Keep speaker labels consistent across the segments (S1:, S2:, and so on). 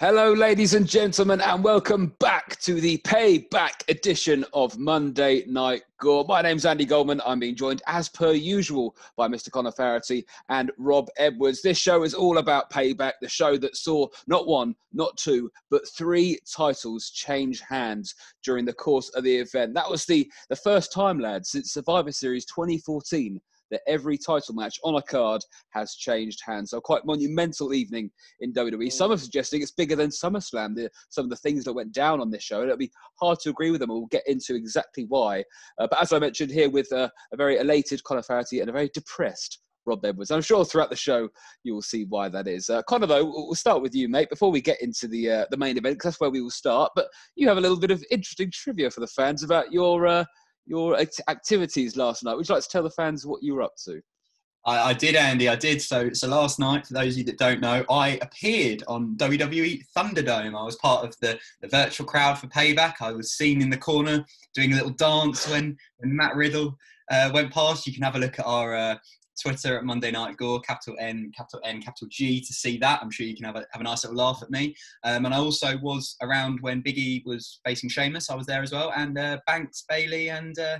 S1: Hello, ladies and gentlemen, and welcome back to the payback edition of Monday Night Gore. My name's Andy Goldman. I'm being joined, as per usual, by Mr. Conor Farrity and Rob Edwards. This show is all about payback, the show that saw not one, not two, but three titles change hands during the course of the event. That was the, the first time, lads, since Survivor Series 2014 that every title match on a card has changed hands. So quite monumental evening in WWE. Some are suggesting it's bigger than SummerSlam. The, some of the things that went down on this show, and it'll be hard to agree with them. We'll get into exactly why. Uh, but as I mentioned here, with uh, a very elated Conor Farrity and a very depressed Rob Edwards. I'm sure throughout the show you will see why that is. Uh, Conor, though, we'll start with you, mate, before we get into the uh, the main event, because that's where we will start. But you have a little bit of interesting trivia for the fans about your uh, your activities last night. Would you like to tell the fans what you were up to?
S2: I, I, did, Andy. I did. So, so last night, for those of you that don't know, I appeared on WWE Thunderdome. I was part of the, the virtual crowd for Payback. I was seen in the corner doing a little dance when, when Matt Riddle uh, went past. You can have a look at our uh, Twitter at Monday Night Gore, capital N, capital N, capital G to see that. I'm sure you can have a, have a nice little laugh at me. Um, and I also was around when Biggie was facing Sheamus. I was there as well. And uh, Banks, Bailey, and uh,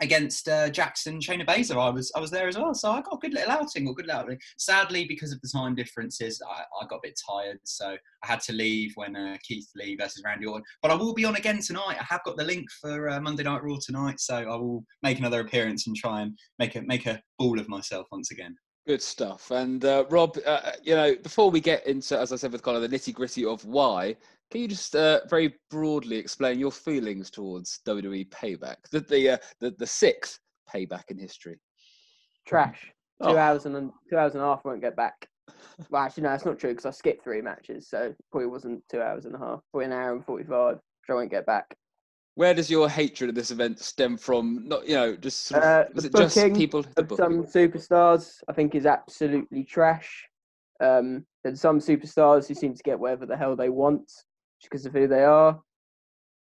S2: against uh, Jax and Shayna Baszler. I was I was there as well, so I got a good little outing, or good little outing. Sadly, because of the time differences, I, I got a bit tired, so I had to leave when uh, Keith Lee versus Randy Orton. But I will be on again tonight. I have got the link for uh, Monday Night Raw tonight, so I will make another appearance and try and make a make a ball of myself once again.
S1: Good stuff. And uh, Rob, uh, you know, before we get into, as I said with of the nitty gritty of why, can you just uh, very broadly explain your feelings towards WWE Payback, the the, uh, the, the sixth Payback in history?
S3: Trash. Two oh. hours and two hours and a half won't get back. well, actually, no, that's not true because I skipped three matches, so probably wasn't two hours and a half. Probably an hour and forty-five, which I won't get back.
S1: Where does your hatred of this event stem from? Not, you know, just sort of, uh, was it just people?
S3: Of some superstars, I think, is absolutely trash. Um, there's some superstars who seem to get whatever the hell they want because of who they are.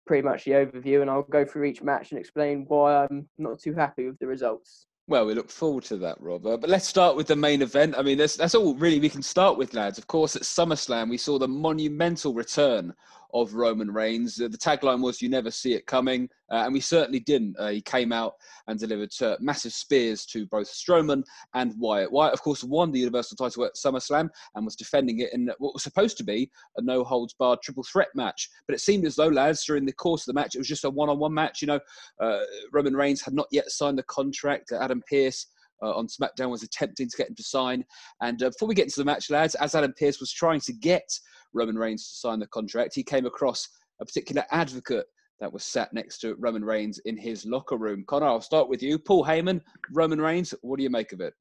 S3: Pretty much the overview, and I'll go through each match and explain why I'm not too happy with the results.
S1: Well, we look forward to that, Robert. But let's start with the main event. I mean, that's, that's all really we can start with, lads. Of course, at SummerSlam, we saw the monumental return of Roman Reigns. Uh, the tagline was "You never see it coming," uh, and we certainly didn't. Uh, he came out and delivered massive spears to both Strowman and Wyatt. Wyatt, of course, won the Universal title at SummerSlam and was defending it in what was supposed to be a no holds barred triple threat match. But it seemed as though, lads, during the course of the match, it was just a one on one match. You know, Roman Reigns had not yet signed the contract. Adam Pearce uh, on SmackDown was attempting to get him to sign. And uh, before we get into the match, lads, as Adam Pearce was trying to get Roman Reigns to sign the contract, he came across a particular advocate that was sat next to Roman Reigns in his locker room. Connor, I'll start with you. Paul Heyman, Roman Reigns, what do you make of it?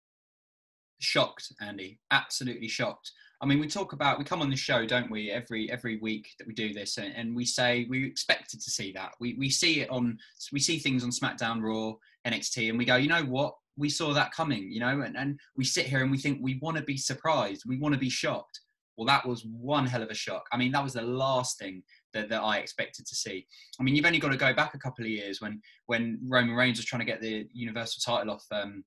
S2: Shocked, Andy. Absolutely shocked. I mean, we talk about we come on the show, don't we? Every every week that we do this, and, and, we say we expected to see that. We we see it on we see things on SmackDown, Raw, NXT, and we go, you know what? We saw that coming, you know, and, and we sit here and we think we want to be surprised, we want to be shocked. Well, that was one hell of a shock. I mean, that was the last thing that, that I expected to see. I mean, you've only got to go back a couple of years when when Roman Reigns was trying to get the Universal title off um,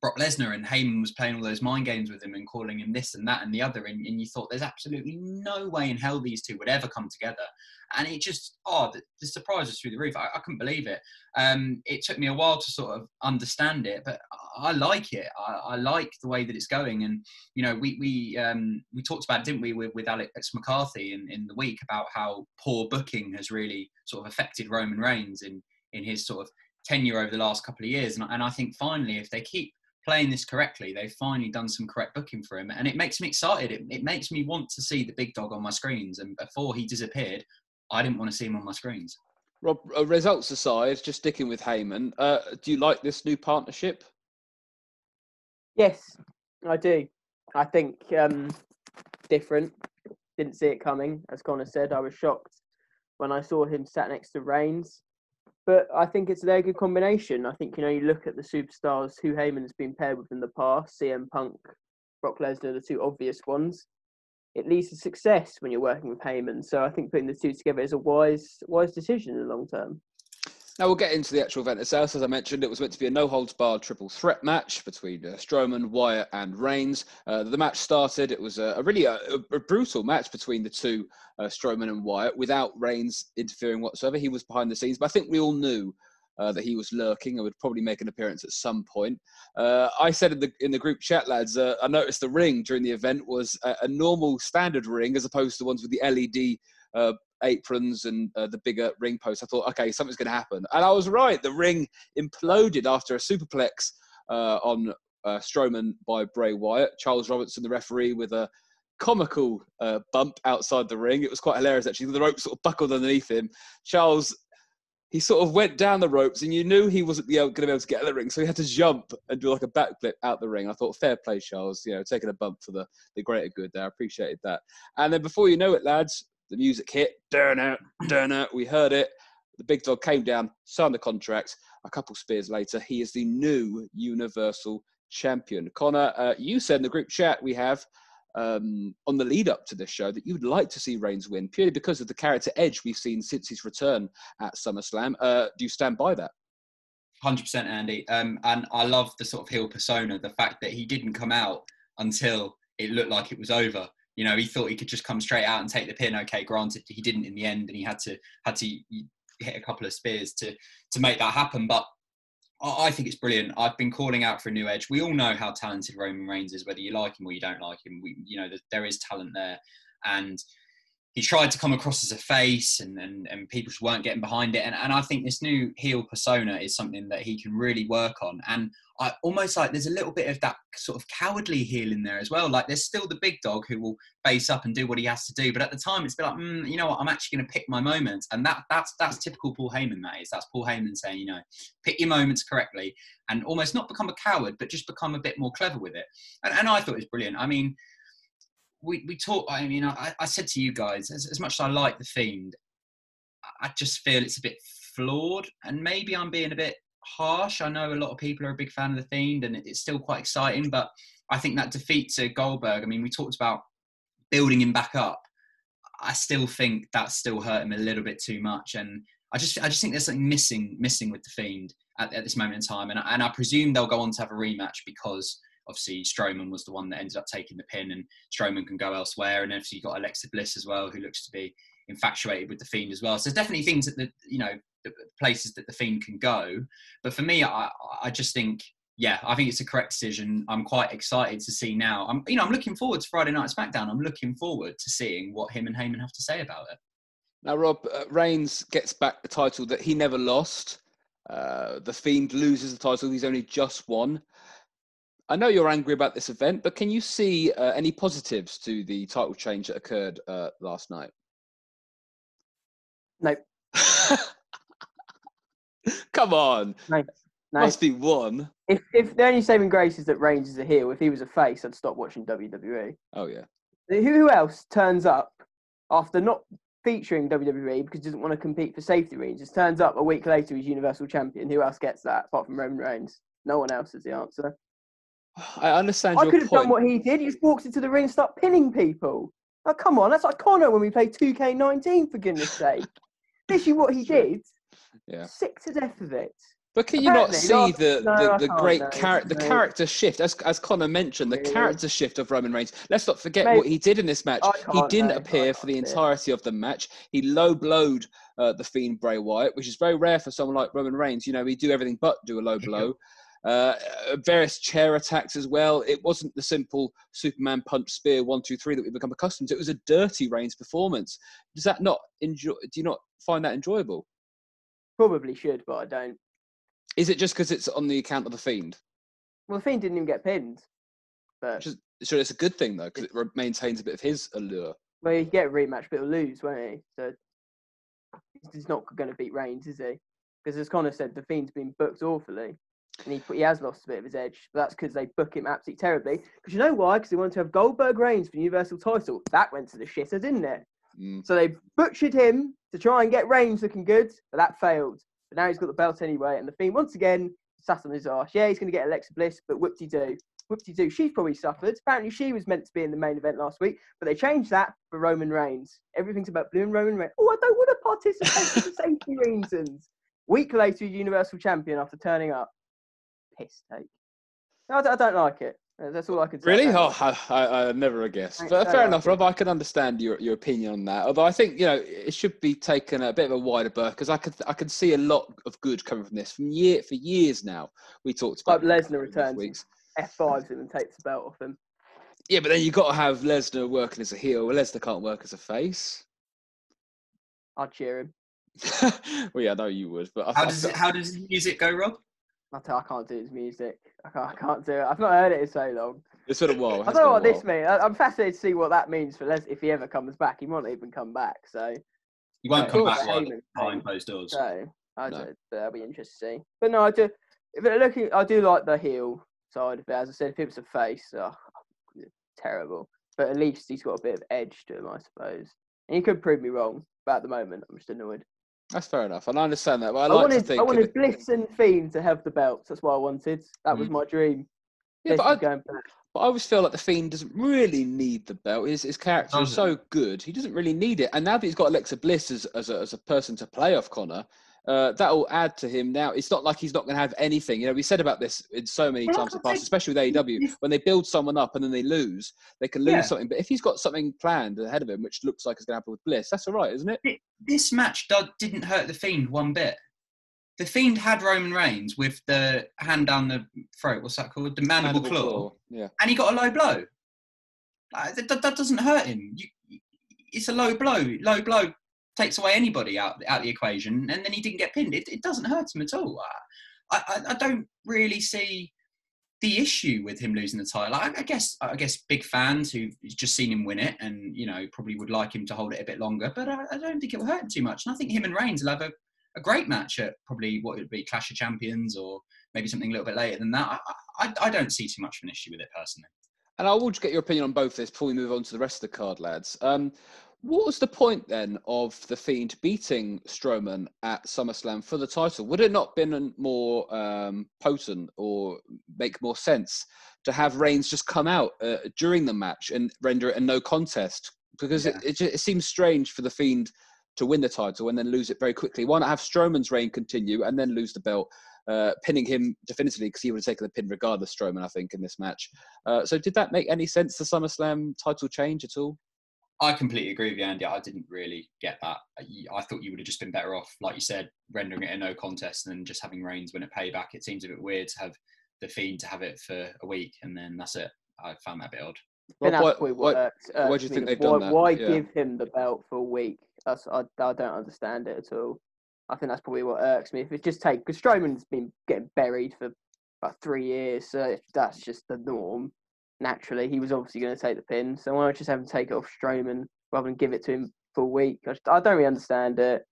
S2: Brock Lesnar and Heyman was playing all those mind games with him and calling him this and that and the other, and, and you thought there's absolutely no way in hell these two would ever come together. And it just, oh, the, the surprise was through the roof. I, I couldn't believe it. Um, it took me a while to sort of understand it, but I like it. I, I like the way that it's going. And, you know, we we um, we talked about didn't we, with, with Alex McCarthy in, in the week about how poor booking has really sort of affected Roman Reigns in, in his sort of tenure over the last couple of years. And, and I think finally, if they keep playing this correctly. They've finally done some correct booking for him, and it makes me excited. It, it makes me want to see the big dog on my screens. And before he disappeared, I didn't want to see him on my screens.
S1: Rob, uh, results aside, just sticking with Heyman, uh, do you like this new partnership?
S3: Yes, I do. I think um, different. Didn't see it coming, as Connor said. I was shocked when I saw him sat next to Reigns but I think it's a very good combination. I think you know you look at the superstars who Heyman's been paired with in the past, CM Punk, Brock Lesnar, the two obvious ones. It leads to success when you're working with Heyman. So I think putting the two together is a wise wise decision in the long term.
S1: Now we'll get into the actual event itself. As I mentioned, it was meant to be a no holds barred triple threat match between uh, Strowman, Wyatt, and Reigns. Uh, the match started. It was a, a really uh, a, a, brutal match between the two, uh, Strowman and Wyatt, without Reigns interfering whatsoever. He was behind the scenes, but I think we all knew. Uh, that he was lurking and would probably make an appearance at some point. Uh, I said in the in the group chat, lads, I noticed the ring during the event was a, a, normal standard ring as opposed to ones with the LED uh, aprons and uh, the bigger ring posts. I thought, okay, something's going to happen, and I was right. The ring imploded after a superplex uh, on uh, Strowman by Bray Wyatt. Charles Robinson, the referee, with a comical uh, bump outside the ring. It was quite hilarious actually. The rope sort of buckled underneath him. Charles. He sort of went down the ropes, and you knew he wasn't going to be able to get out of the ring, so he had to jump and do like a backflip out the ring. I thought, fair play, Charles. You know, taking a bump for the the greater good there. I appreciated that. And then before you know it, lads, the music hit, Durner, Durner. We heard it. The big dog came down, signed the contract. A couple spears later, he is the new Universal Champion. Connor, uh, you said in the group chat we have um, on the lead up to this show that you would like to see Reigns win purely because of the character edge we've seen since his return at SummerSlam. Uh, do you stand by that?
S2: 100% Andy. Um, and I love the sort of heel persona, the fact that he didn't come out until it looked like it was over you know, he thought he could just come straight out and take the pin. Okay, granted, he didn't in the end, and he had to had to hit a couple of spears to to make that happen. But I think it's brilliant. I've been calling out for a new edge. We all know how talented Roman Reigns is, whether you like him or you don't like him. We, you know, there is talent there, and he tried to come across as a face and, and, and people just weren't getting behind it. And, and I think this new heel persona is something that he can really work on. And I almost like there's a little bit of that sort of cowardly heel in there as well. Like there's still the big dog who will base up and do what he has to do. But at the time, it's been like, mm, you know what, I'm actually going to pick my moments. And that that's that's typical Paul Heyman, that is. That's Paul Heyman saying, you know, pick your moments correctly and almost not become a coward, but just become a bit more clever with it. And, and I thought it was brilliant. I mean, we, we talk. I mean, I, I said to you guys, as, as much as I like the Fiend, I just feel it's a bit flawed, and maybe I'm being a bit harsh. I know a lot of people are a big fan of the Fiend, and it's still quite exciting. But I think that defeat to Goldberg. I mean, we talked about building him back up. I still think that still hurt him a little bit too much, and I just I just think there's something missing missing with the Fiend at, at this moment in time, and and I presume they'll go on to have a rematch because obviously Strowman was the one that ended up taking the pin, and Strowman can go elsewhere. And obviously you've got Alexa Bliss as well, who looks to be infatuated with the Fiend as well. So there's definitely things that the you know places that the Fiend can go. But for me, I I just think yeah, I think it's a correct decision. I'm quite excited to see now. I'm you know I'm looking forward to Friday Night SmackDown. I'm looking forward to seeing what him and Heyman have to say about it.
S1: Now, Rob uh, Reigns gets back the title that he never lost. Uh, the Fiend loses the title he's only just won. I know you're angry about this event, but can you see uh, any positives to the title change that occurred uh, last night?
S3: No.
S1: Come on.
S3: No. no.
S1: Must be one.
S3: If if the only saving grace is that Reigns is a heel, if he was a face, I'd stop watching WWE.
S1: Oh yeah.
S3: Who, who else turns up after not featuring WWE because he doesn't want to compete for safety reasons? Turns up a week later, he's Universal Champion. Who else gets that apart from Roman Reigns? No one else is the answer.
S1: I understand.
S3: I could have
S1: point.
S3: done what he did. He just walked into the ring and started pinning people. Oh, come on, that's like Connor when we played 2K19, for goodness sake. Literally what he did.
S1: Yeah.
S3: Sick to death of it.
S1: But can you not see
S3: not,
S1: the,
S3: no,
S1: the, the great
S3: no,
S1: character the
S3: no.
S1: character shift as as Connor mentioned the
S3: Really?
S1: character shift of Roman Reigns. Let's not forget
S3: Mate,
S1: what he did in this match. He didn't
S3: no, I
S1: appear for the
S3: can't it.
S1: entirety of the match. He low blowed uh, the Fiend Bray Wyatt, which is very rare for someone like Roman Reigns. You know, he do everything but do a low blow. Uh, various chair attacks as well. It wasn't the simple Superman punch spear one two three that we've become accustomed to. It was a dirty Reigns performance. Does that not enjoy? Do you not find that enjoyable?
S3: Probably should, but I don't.
S1: Is it just because it's on the account of the Fiend?
S3: Well, the Fiend didn't even get pinned. But
S1: so it's a good thing though, because it re- maintains a bit of his allure.
S3: well, he get a rematch, but he'll lose, won't he? So he's not going to beat Reigns, is he? Because as Connor said, the Fiend's been booked awfully, and he he has lost a bit of his edge. But that's because they book him absolutely terribly. Because you know why? Because they wanted to have Goldberg Reigns for the Universal title. That went to the shitter, didn't it?
S1: Mm.
S3: So they butchered him to try and get Reigns looking good, but that failed. But now he's got the belt anyway, and the Fiend once again sat on his arse. Yeah, he's going to get Alexa Bliss, but whoop de doo. Whoop de doo. She's probably suffered. Apparently, she was meant to be in the main event last week, but they changed that for Roman Reigns. Everything's about blue and Roman Reigns. Oh, I don't want to participate for safety reasons. Week later, Universal Champion after turning up. Piss take. I don't like it. Uh, That's all I can say.
S1: Really? Oh. I, I, I never a guess. But fair enough. Rob. I can understand your, your opinion on that. Although I think you know it should be taken a bit of a wider berth because I could I can see a lot of good coming from this from year for years now. We talked
S3: Like
S1: about
S3: Lesnar returns. F5s him and takes the belt off him.
S1: Yeah, but then you got to have Lesnar working as a heel. Well, Lesnar can't work as a face.
S3: I'd cheer him.
S1: well, yeah, I know you would, but
S2: How
S1: I-
S2: does it, how does his music go, Rob?
S3: I, tell, I can't do his music. I can't, I can't do it. I've not heard it in so long.
S1: it's been a while.
S3: I don't know what this means. I, I'm fascinated to see what that means for Les if he ever comes back. He might not even come back. So,
S2: He won't come back
S3: course.
S2: while
S3: Heyman
S2: behind closed doors.
S3: so I
S1: No.
S3: don't. Uh, that'll be interesting. But no, I do. If they're looking, I do like the heel side of it. As I said, if it was a face, oh, terrible. But at least he's got a bit of edge to him, I suppose. And he could prove me wrong. But at the moment, I'm just annoyed.
S1: That's fair enough, and I understand that. But I,
S3: I,
S1: like
S3: wanted,
S1: to think.
S3: I wanted
S1: it-
S3: Bliss and Fiend to have the belts. That's what I wanted. That was
S2: Mm.
S3: my dream.
S1: yeah, but I,
S3: is going.
S1: But I always feel like the Fiend doesn't really need the belt. His, his character is so good. He doesn't really need it. And now that he's got Alexa Bliss as, as, a, as a person to play off Connor, uh, that will add to him now. It's not like he's not going to have anything. You know, we said about this in so many times in the past, especially with AEW. When they build someone up and then they lose, they can lose
S2: Yeah.
S1: something. But if he's got something planned ahead of him, which looks like it's going to happen with Bliss, that's all right, isn't it?
S2: This match didn't hurt the Fiend one bit. The Fiend had Roman Reigns with the hand down the throat. What's that called? The mandible,
S1: Mandible
S2: claw.
S1: Yeah.
S2: and he got a low blow. That, that- that doesn't hurt him. You, it's a low blow. Low blow takes away anybody out out the equation, and then he didn't get pinned. It, it doesn't hurt him at all. I, I, I don't really see the issue with him losing the title. I, I guess I guess big fans who've just seen him win it, and you know probably would like him to hold it a bit longer. But I, I don't think it will hurt him too much. And I think him and Reigns will have a, a great match at probably what would be Clash of Champions or maybe something a little bit later than that. I, I, I don't see too much of an issue with it personally.
S1: And I will just get your opinion on both this before we move on to the rest of the card, lads. Um, what was the point then of the Fiend beating Strowman at SummerSlam for the title? Would it not been more um, potent or make more sense to have Reigns just come out uh, during the match and render it a no contest? Because it, it, ju- it seems strange for the Fiend to win the title and then lose it very quickly. Why not have Strowman's reign continue and then lose the belt? Uh, pinning him definitively because he would have taken the pin regardless, Strowman, I think, in this match. Uh, so did that make any sense, the SummerSlam title change at all?
S2: I completely agree with you, Andy. I didn't really get that. Uh, I I thought you would have just been better off, like you said, rendering it a no contest and just having Reigns win at payback. It seems a bit weird to have the Fiend to have it for a week and then that's it. I found that a bit odd.
S3: I think
S1: why- why-
S3: what irks- uh,
S1: why do you think they've done that?
S3: Why
S1: Yeah.
S3: give him the belt for a week? That's I, I don't understand it at all. I think that's probably what irks me. If it just take because Strowman's been getting buried for about three years, so if that's just the norm. Naturally, he was obviously going to take the pin, so why not just have him take it off Strowman rather than give it to him for a week? I, just, I don't really understand it.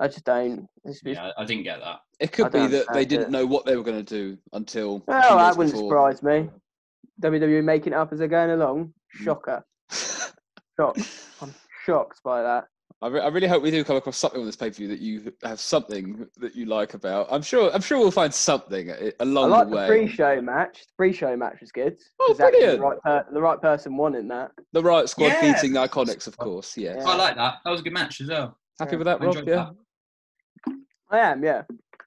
S3: I just don't. It's, it's,
S2: Yeah, I didn't get that.
S1: It could be that they didn't
S3: it.
S1: know what they were going to do until. a few
S3: well, that wouldn't
S1: before.
S3: surprise me. WWE making it up as they're going along.
S1: Mm.
S3: Shocker. Shocked. I'm shocked by that.
S1: I, re- I really hope we do come across something on this pay per view that you have something that you like about. I'm sure. I'm sure we'll find something a-
S3: I
S1: along
S3: like
S1: the
S3: the
S1: way.
S3: pre-show match. The pre-show match was good.
S1: Oh,
S3: 'cause actually
S1: brilliant.
S3: The right, per- the right person won in that.
S1: The right squad
S2: Yeah.
S1: beating the Iconics, of course. Yes.
S3: Yeah.
S2: I like that. That was a good match as well.
S1: Happy
S3: Yeah,
S1: with that, Rob?
S2: enjoyed
S1: Yeah.
S2: that.
S3: I am, yeah.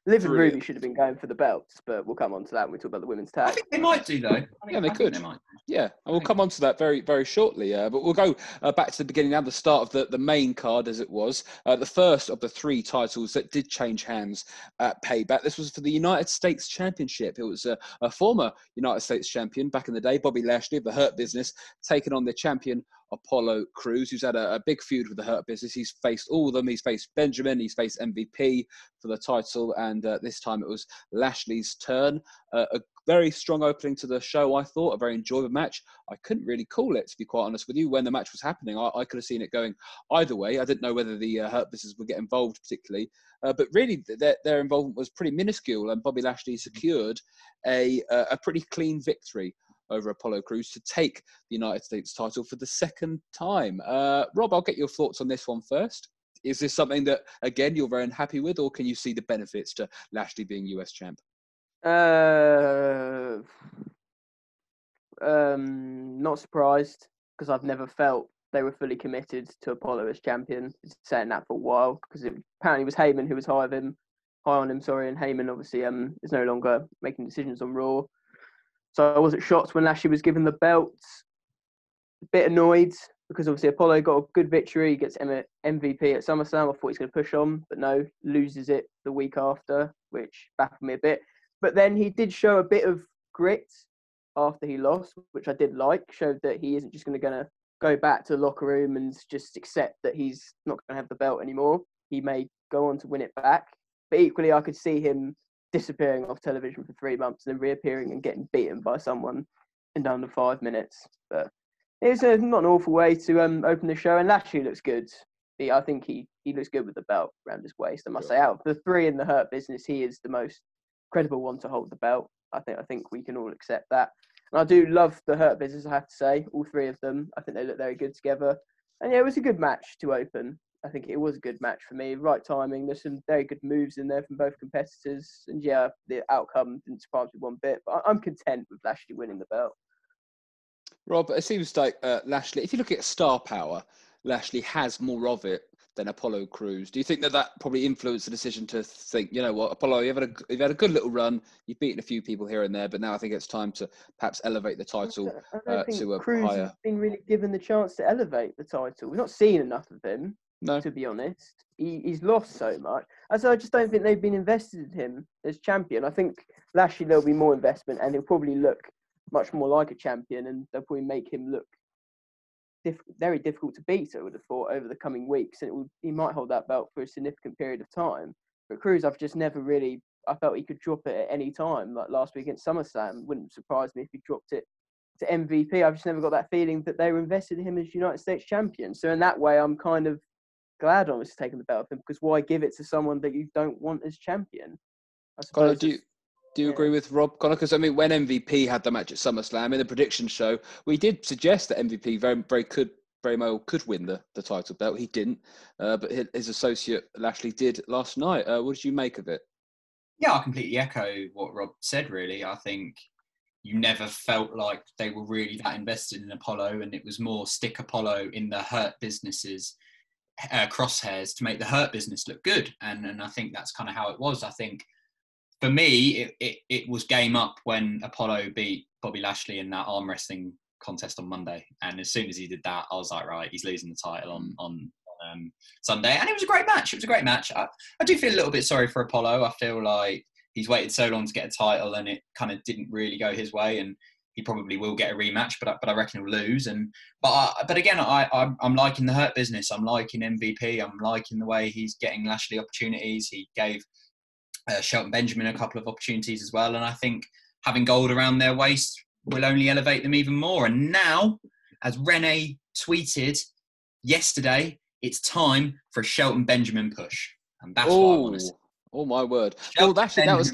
S3: Liv and Ruby should have been going for the belts, but we'll come on to that when we talk about the women's tag.
S2: I
S3: tag.
S2: think they might do though. I think,
S1: Yeah, they
S2: I think
S1: could.
S2: They might.
S1: Yeah, and we'll come on to that very, very shortly. Uh, but we'll go uh, back to the beginning now, the start of the, the main card as it was. Uh, the first of the three titles that did change hands at Payback. This was for the United States Championship. It was a, a former United States champion back in the day, Bobby Lashley of the Hurt Business, taking on the champion Apollo Crews, who's had a, a big feud with the Hurt Business. He's faced all of them. He's faced Benjamin. He's faced MVP for the title, and uh, this time it was Lashley's turn. Uh, a very strong opening to the show, I thought. A very enjoyable match. I couldn't really call it, to be quite honest with you, when the match was happening. I, I could have seen it going either way. I didn't know whether the uh, Hurt Business would get involved particularly, uh, but really th- their, their involvement was pretty minuscule, and Bobby Lashley secured a, a, a pretty clean victory over Apollo Crews to take the United States title for the second time. Uh, Rob, I'll get your thoughts on this one first. Is this something that, again, you're very unhappy with, or can you see the benefits to Lashley being US champ?
S3: Uh, um, not surprised because I've never felt they were fully committed to Apollo as champion. Saying that for a while because it apparently was Heyman who was hiving, high on him. Sorry, and Heyman obviously um is no longer making decisions on Raw. So I wasn't shocked when Lashley was given the belt. A bit annoyed because obviously Apollo got a good victory, gets MVP at SummerSlam. I thought he's going to push on, but no, loses it the week after, which baffled me a bit. But then he did show a bit of grit after he lost, which I did like. Showed that he isn't just going to go back to the locker room and just accept that he's not going to have the belt anymore. He may go on to win it back, but equally, I could see him disappearing off television for three months and then reappearing and getting beaten by someone in under five minutes. But it's a, not an awful way to um, open the show, and Lashley looks good. He, I think he, he looks good with the belt around his waist. I must say, out of the three in the Hurt business, he is the most credible one to hold the belt. I think I think we can all accept that. And I do love the Hurt business. I have to say, all three of them. I think they look very good together. And yeah, it was a good match to open. I think it was a good match for me. Right timing. There's some very good moves in there from both competitors. And yeah, the outcome didn't surprise me one bit. But I'm content with Lashley winning the belt.
S1: Rob, it seems like uh, Lashley, if you look at star power, Lashley has more of it than Apollo Crews. Do you think that that probably influenced the decision to think, you know what, Apollo, you've had a, you've had a good little run, you've beaten a few people here and there, but now I think it's time to perhaps elevate the title I don't, I don't uh, to a
S3: Crews
S1: higher.
S3: Has been really given the chance to elevate the title. We've not seen enough of him. No. To be honest, he, he's lost so much, and so I just don't think they've been invested in him as champion. I think Lashley there'll be more investment, and he'll probably look much more like a champion, and they'll probably make him look diff- very difficult to beat. I would have thought over the coming weeks, and would, he might hold that belt for a significant period of time. But Crews, I've just never really. I felt he could drop it at any time. Like last week against SummerSlam, wouldn't surprise me if he dropped it to MVP. I've just never got that feeling that they were invested in him as United States champion. So in that way, I'm kind of glad I was taking the belt of him because why give it to someone that you don't want as champion?
S1: I suppose. do you, do you yeah. agree with Rob Connor? Because I mean, when MVP had the match at SummerSlam in the prediction show, we did suggest that MVP very, very could, very well could win the, the title belt. He didn't, uh, but his, associate Lashley did last night. Uh, what did you make of it?
S2: Yeah, I completely echo what Rob said. Really, I think you never felt like they were really that invested in Apollo, and it was more stick Apollo in the hurt businesses uh, crosshairs to make the hurt business look good, and and I think that's kind of how it was. I think for me, it, it, it was game up when Apollo beat Bobby Lashley in that arm wrestling contest on Monday. And as soon as he did that, I was like, right, he's losing the title on on um, Sunday. And it was a great match. It was a great match. I, I do feel a little bit sorry for Apollo. I feel like he's waited so long to get a title, and it kind of didn't really go his way. And he probably will get a rematch, but I, but I reckon he'll lose. And but I, but again, I I'm, I'm liking the hurt business. I'm liking MVP. I'm liking the way he's getting Lashley opportunities. He gave uh, Shelton Benjamin a couple of opportunities as well. And I think having gold around their waist will only elevate them even more. And now, as Renee tweeted yesterday, it's time for a Shelton Benjamin push. And that's oh, what I want to see.
S1: Oh my word! Shelton well, actually, that was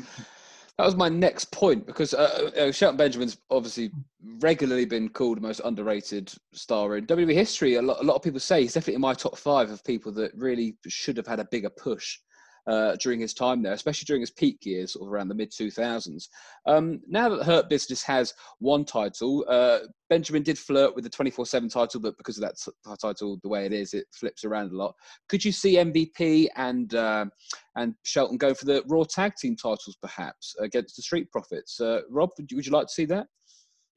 S1: that was my next point because uh, uh, Shelton Benjamin's obviously regularly been called the most underrated star in WWE history. A lot, a lot of people say he's definitely in my top five of people that really should have had a bigger push uh, during his time there, especially during his peak years, sort of around the mid 2000s. Um, now that Hurt Business has one title, uh, Benjamin did flirt with the 24 7 title, but because of that t- title, the way it is, it flips around a lot. Could you see MVP and uh, and Shelton go for the Raw Tag Team titles perhaps against the Street Profits? Uh, Rob, would you, would you like to see that?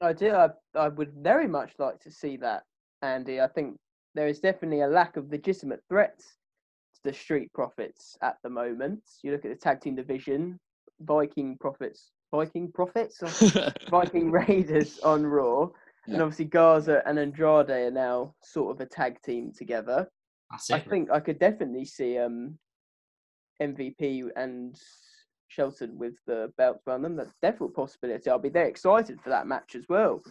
S3: I do. I, I would very much like to see that, Andy. I think there is definitely a lack of legitimate threats the Street Profits at the moment. You look at the tag team division, Viking Profits, Viking Profits, Viking Raiders on Raw, yeah. and obviously Garza and Andrade are now sort of a tag team together. I think I could definitely see um, MVP and Shelton with the belts around them. That's definitely a possibility. I'll be very excited for that match as well.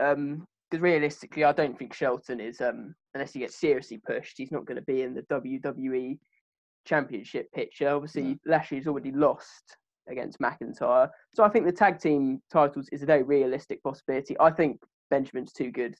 S3: Um, because realistically, I don't think Shelton is, um, unless he gets seriously pushed, he's not going to be in the WWE Championship picture. Obviously, Lashley's already lost against McIntyre, so I think the tag team titles is a very realistic possibility. I think Benjamin's too good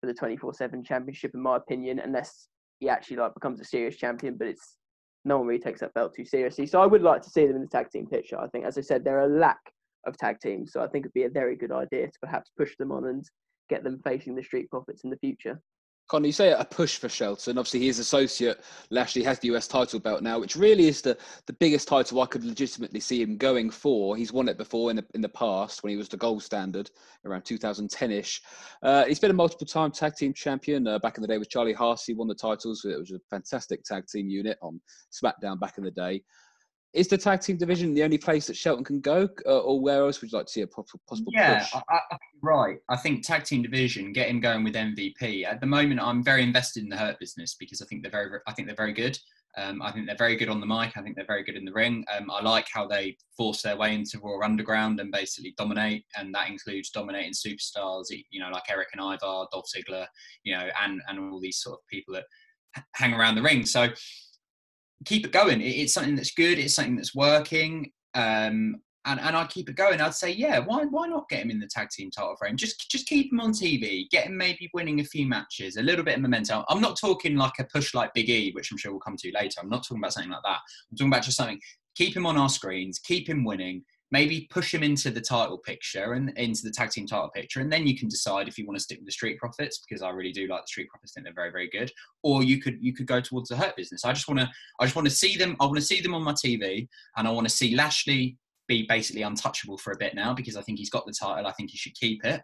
S3: for the twenty four seven Championship, in my opinion, unless he actually like becomes a serious champion. But it's no one really takes that belt too seriously. So I would like to see them in the tag team picture. I think, as I said, they're a lack of tag teams, so I think it'd be a very good idea to perhaps push them on and get them facing the Street Profits in the future.
S1: Connor, you say a push for Shelton. Obviously, his associate Lashley has the US title belt now, which really is the, the biggest title I could legitimately see him going for. He's won it before in the, in the past when he was the gold standard around 2010 ish. Uh, he's been a multiple time tag team champion. Uh, back in the day with Charlie Haas, he won the titles. It was a fantastic tag team unit on SmackDown back in the day. Is the tag team division the only place that Shelton can go, uh, or where else would you like to see a possible
S2: yeah,
S1: push?
S2: I, I, right. I think tag team division, get him going with MVP. At the moment, I'm very invested in the Hurt business because I think they're very, I think they're very good. Um, I think they're very good on the mic. I think they're very good in the ring. Um, I like how they force their way into Raw Underground and basically dominate, and that includes dominating superstars, you know, like Erik and Ivar, Dolph Ziggler, you know, and and all these sort of people that hang around the ring. So keep it going. it's something that's good. It's something that's working. Um, and, and I keep it going. I'd say, yeah, why why not get him in the tag team title frame? Just just keep him on TV. Get him maybe winning a few matches, a little bit of momentum. I'm not talking like a push like Big E, which I'm sure we'll come to later. I'm not talking about something like that. I'm talking about just something. Keep him on our screens. Keep him winning maybe push him into the title picture and into the tag team title picture, and then you can decide if you want to stick with the Street Profits because I really do like the Street Profits. I think they're very very good. Or you could you could go towards the Hurt business. I just want to I just want to see them. I want to see them on my TV, and I want to see Lashley be basically untouchable for a bit now because I think he's got the title. I think he should keep it.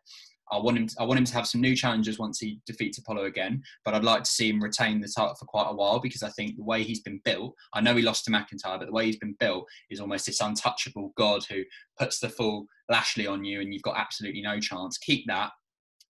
S2: I want him. To, I want him to have some new challenges once he defeats Apollo again. But I'd like to see him retain the title for quite a while because I think the way he's been built. I know he lost to McIntyre, but the way he's been built is almost this untouchable god who puts the full Lashley on you, and you've got absolutely no chance. Keep that,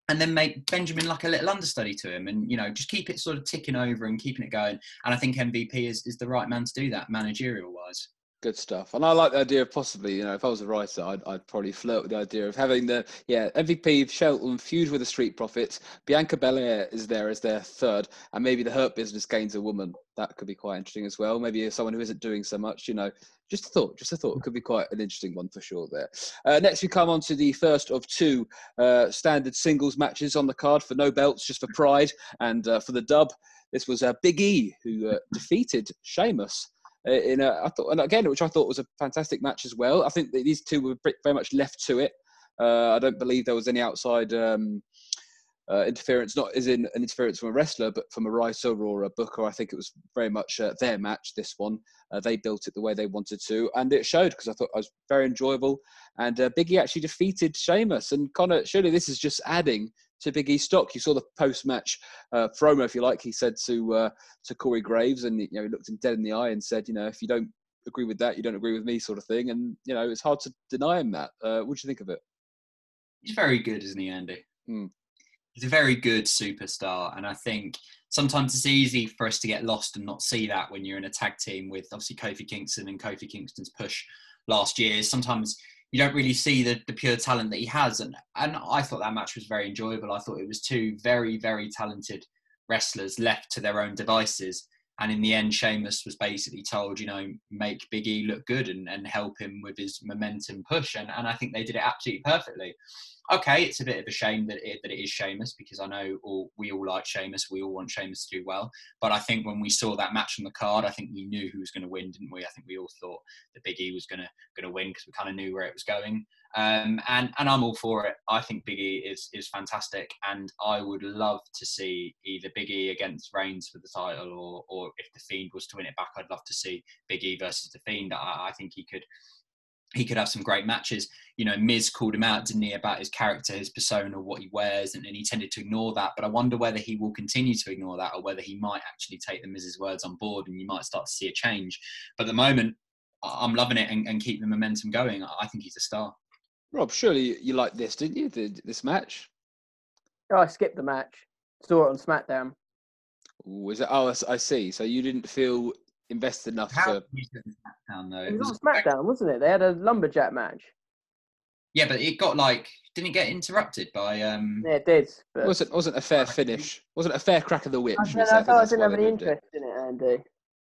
S2: and then make Benjamin like a little understudy to him, and you know just keep it sort of ticking over and keeping it going. And I think MVP is is the right man to do that, managerial wise.
S1: Good stuff. And I like the idea of possibly, you know, if I was a writer, I'd, I'd probably flirt with the idea of having the, yeah, MVP Shelton feud with the Street Profits. Bianca Belair is there as their third, and maybe the Hurt Business gains a woman. That could be quite interesting as well. Maybe someone who isn't doing so much, you know. Just a thought, just a thought. It could be quite an interesting one for sure there. Uh, next, we come on to the first of two uh, standard singles matches on the card for no belts, just for pride and uh, for the dub. This was uh, Big E who uh, defeated Sheamus. Uh, in a, I thought, and again, which I thought was a fantastic match as well. I think these two were very much left to it. Uh, I don't believe there was any outside um, uh, interference, not as in an interference from a wrestler, but from a writer or a booker. I think it was very much uh, their match. This one, uh, they built it the way they wanted to, and it showed because I thought it was very enjoyable. And uh, Biggie actually defeated Sheamus, and Connor. Surely this is just adding to Big E's stock. You saw the post-match uh, promo, if you like. He said to uh, to Corey Graves, and you know, he looked him dead in the eye and said, you know, if you don't agree with that, you don't agree with me, sort of thing. And you know, it's hard to deny him that. Uh, what do you think of it?
S2: He's very good, isn't he, Andy?
S1: Hmm.
S2: He's a very good superstar, and I think sometimes it's easy for us to get lost and not see that when you're in a tag team with obviously Kofi Kingston and Kofi Kingston's push last year. Sometimes you don't really see the, the pure talent that he has. And, and I thought that match was very enjoyable. I thought it was two very, very talented wrestlers left to their own devices. And in the end, Sheamus was basically told, you know, make Big E look good and, and help him with his momentum push. And, and I think they did it absolutely perfectly okay, it's a bit of a shame that it, that it is Sheamus because I know all, we all like Sheamus. We all want Sheamus to do well. But I think when we saw that match on the card, I think we knew who was going to win, didn't we? I think we all thought that Big E was going to going to win because we kind of knew where it was going. Um, and and I'm all for it. I think Big E is is fantastic, and I would love to see either Big E against Reigns for the title, or or if the Fiend was to win it back, I'd love to see Big E versus the Fiend. I, I think he could he could have some great matches. You know, Miz called him out, didn't he, about his character, his persona, what he wears, and, and he tended to ignore that. But I wonder whether he will continue to ignore that or whether he might actually take the Miz's words on board and you might start to see a change. But at the moment, I'm loving it and, and keep the momentum going. I think he's a star.
S1: Rob, surely you liked this, didn't you, this match?
S3: Oh, I skipped the match. Saw it on SmackDown.
S1: Was it? Oh, I see. So you didn't feel invested enough
S2: How
S1: to.
S2: SmackDown though?
S3: It was on SmackDown, wasn't it? They had a lumberjack match.
S2: Yeah, but it got like didn't it get interrupted by um
S3: Yeah, it did. But...
S1: It wasn't wasn't a fair finish. Wasn't a fair crack of the whip.
S3: I,
S1: mean,
S3: I, I thought I didn't have
S1: they
S3: any
S1: moved it.
S3: interest in it, Andy.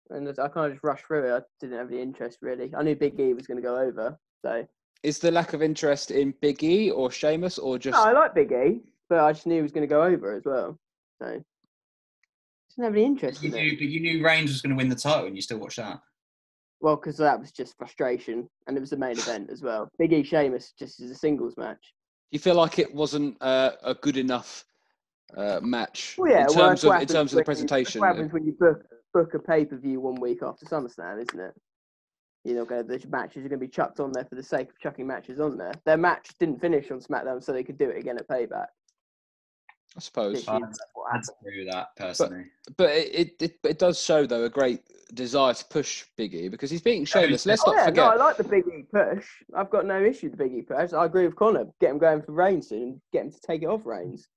S3: And I kind of just rushed through it. I didn't have any interest really. I knew Big E was going to go over, so.
S1: Is the lack of interest in Big E or Sheamus or just?
S3: No, I like Big E, but I just knew he was going to go over as well. So. Didn't have any interest
S2: you
S3: in
S2: knew,
S3: it.
S2: but you knew Reigns was going to win the title and you still watched that.
S3: Well, because that was just frustration, and it was the main event as well. Big E Sheamus just is a singles match.
S1: Do you feel like it wasn't uh, a good enough uh, match
S3: Well, yeah,
S1: in terms
S3: that's what
S1: of in terms of the
S3: when you-
S1: presentation.
S3: That's what happens when you book book a pay per view one week after SummerSlam, isn't it? You're not going to, the matches are going to be chucked on there for the sake of chucking matches on there. Their match didn't finish on SmackDown, so they could do it again at Payback.
S1: I suppose.
S3: This
S2: I'd-
S3: that's
S2: I'd agree with that personally.
S1: But it, it, it, it does show, though, a great desire to push Big E because he's being Sheamus. Let's
S3: Oh,
S1: not
S3: yeah,
S1: forget.
S3: no, I like the Big E push. I've got no issue with the Big E push. I agree with Connor. Get him going for Reigns soon get him to take it off Reigns.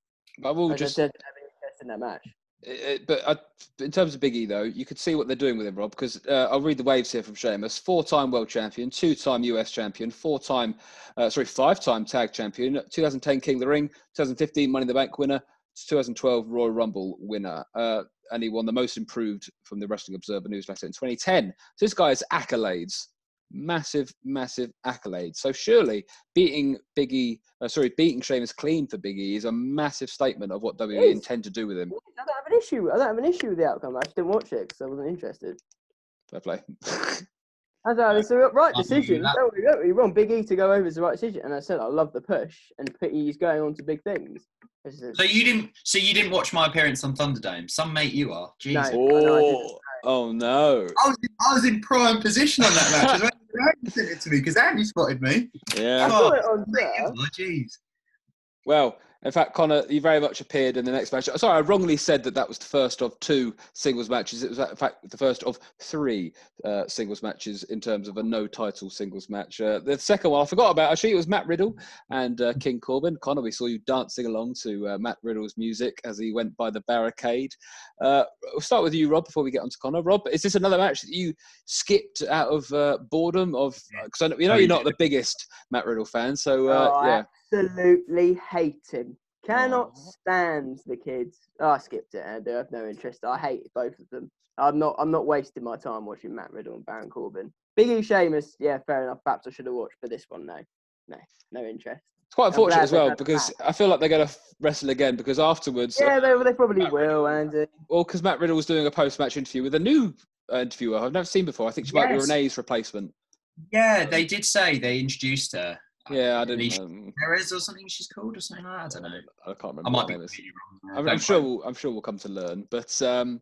S1: But
S3: we'll
S1: just.
S3: just didn't have any interest in that match.
S1: It- it- but I, in terms of Big E, though, you could see what they're doing with him, Rob, because uh, I'll read the waves here from Sheamus. Four-time world champion, two-time US champion, four-time, uh, sorry, five-time tag champion, 2010 King of the Ring, 2015 Money in the Bank winner, 2012 Royal Rumble winner, uh, and he won the most improved from the Wrestling Observer newsletter in 2010. So this guy's accolades, massive, massive accolades. So surely beating Big E, uh, sorry, beating Sheamus clean for Big E is a massive statement of what WWE intend to do with him.
S3: I don't have an issue. I don't have an issue with the outcome. I just didn't watch it because I wasn't interested.
S1: Fair play.
S3: I thought it's the right
S2: I agree with
S3: decision.
S2: that.
S3: Don't worry, don't worry. Wrong. Big E to go over is the right decision. And I said I love the push, and put- he's going on to big things.
S2: So you didn't. So you didn't watch my appearance on Thunderdome. Some mate you are. Jesus.
S3: No. Oh, I know, I
S1: oh, oh no.
S2: I was in, I was in prime position on that match. Andy sent it to me because Andy spotted me.
S3: I
S1: Yeah.
S3: saw it on oh,
S2: Mate,
S3: Twitter.
S2: you Jeez.
S1: Well, in fact, Connor, you very much appeared in the next match. Sorry, I wrongly said that that was the first of two singles matches. It was, in fact, the first of three uh, singles matches in terms of a no title singles match. Uh, the second one I forgot about, actually, it was Matt Riddle and uh, King Corbin. Connor, we saw you dancing along to uh, Matt Riddle's music as he went by the barricade. Uh, we'll start with you, Rob, before we get on to Connor. Rob, is this another match that you skipped out of uh, boredom? Of Because I know, you know
S2: Oh,
S1: you're
S2: you
S1: not the biggest Matt Riddle fan, so uh,
S3: Oh, I
S1: yeah.
S3: Absolutely hate him. Cannot
S1: Aw.
S3: stand the kids. Oh, I skipped it. I do have no interest. I hate both of them. I'm not. I'm not wasting my time watching Matt Riddle and Baron Corbin. Big E Sheamus, yeah, fair enough. Perhaps I should have watched, but this one, no, no, no interest.
S1: It's quite unfortunate as well because
S3: that.
S1: I feel like they're going to wrestle again because afterwards,
S3: Yeah, they, they probably
S1: Matt
S3: will, Andy.
S1: well, because Matt Riddle was doing a post-match interview with a new uh, interviewer I've never seen before. I think she might be Renee's replacement.
S2: Yeah, they did say they introduced her.
S1: Yeah, I didn't.
S2: Alicia
S1: Um,
S2: Perez or something she's called or something like that. I don't know.
S1: I can't remember.
S2: I might be
S1: her name is.
S2: completely wrong.
S1: I'm, I'm sure. We'll, I'm sure we'll come to learn. But um,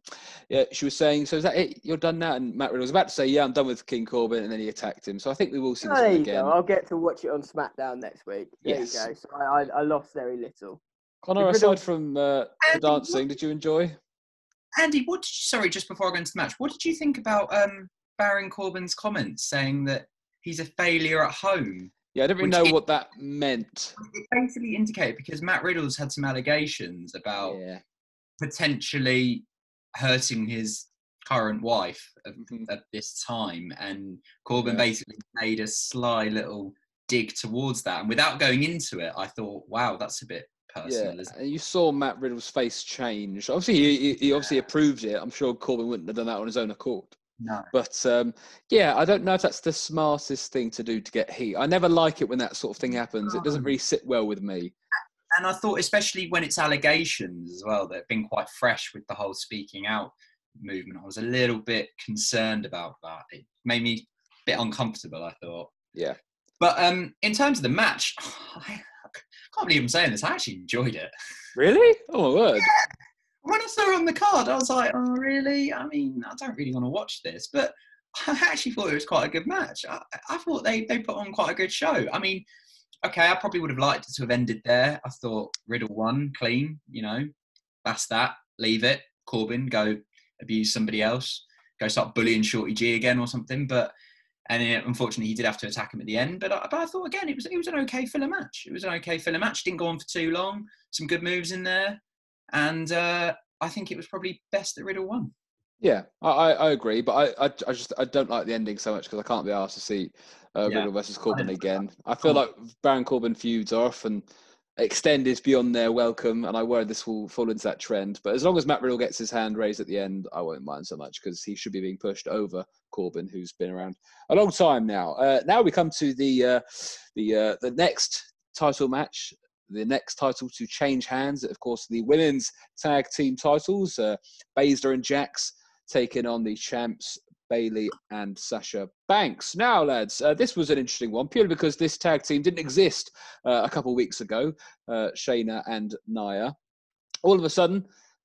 S1: yeah, she was saying, "So is that it? You're done now?" And Matt Riddle was about to say, "Yeah, I'm done with King Corbin," and then he attacked him. So I think we will see this
S3: there
S1: one
S3: you
S1: again.
S3: go. I'll get to watch it on SmackDown next week. There
S1: Yes.
S3: you go. So I, I, I lost very little.
S1: Connor,
S3: Did Riddle-
S1: aside from uh, the dancing,
S2: what-
S1: did you enjoy?
S2: Andy, what did you, sorry, just before I go into the match, what did you think about um, Baron Corbin's comments saying that he's a failure at home?
S1: Yeah, I didn't really know what that meant.
S2: It basically indicated because Matt Riddle's had some allegations about
S1: Yeah.
S2: potentially hurting his current wife at,
S1: Mhm.
S2: at this time, and Corbin
S1: Yeah.
S2: basically made a sly little dig towards that. And without going into it, I thought, wow, that's a bit personal.
S1: Yeah,
S2: isn't it?
S1: and you saw Matt Riddle's face change. Obviously, he, he- he obviously approved it. I'm sure Corbin wouldn't have done that on his own accord.
S2: No.
S1: But um, yeah, I don't know if that's the smartest thing to do to get heat. I never like it when that sort of thing happens. It doesn't really sit well with me.
S2: and I thought, especially when it's allegations as well, that have been quite fresh with the whole speaking out movement. I was a little bit concerned about that. It made me a bit uncomfortable. I thought.
S1: Yeah.
S2: But um, in terms of the match, I can't believe I'm saying this. I actually enjoyed it.
S1: Really? Oh my word!
S2: When I saw it on the card, I was like, "Oh, really? I mean, I don't really want to watch this." But I actually thought it was quite a good match. I, I thought they they put on quite a good show. I mean, okay, I probably would have liked it to have ended there. I thought Riddle won clean, you know, that's that. Leave it. Corbin, go abuse somebody else. Go start bullying Shorty G again or something. But and unfortunately, he did have to attack him at the end. But I, but I thought again, it was it was an okay filler match. It was an okay filler match. Didn't go on for too long. Some good moves in there, and uh, I think it was probably best that Riddle won.
S1: Yeah, I, I, I agree, but I, I, I just I don't like the ending so much because I can't be asked to see uh,
S2: Yeah.
S1: Riddle versus Corbin
S2: didn't-
S1: again. I feel like Baron Corbin feuds are often extended beyond their welcome, and I worry this will fall into that trend. But as long as Matt Riddle gets his hand raised at the end, I won't mind so much because he should be being pushed over Corbin, who's been around a long time now. Uh, now we come to the uh, the uh, the next title match. The next title to change hands, of course, the women's tag team titles. Uh, Baszler and Jax taking on the champs Bailey and Sasha Banks. Now, lads, uh, this was an interesting one purely because this tag team didn't exist uh, a couple of weeks ago. Uh, Shayna and Nia. all of a sudden,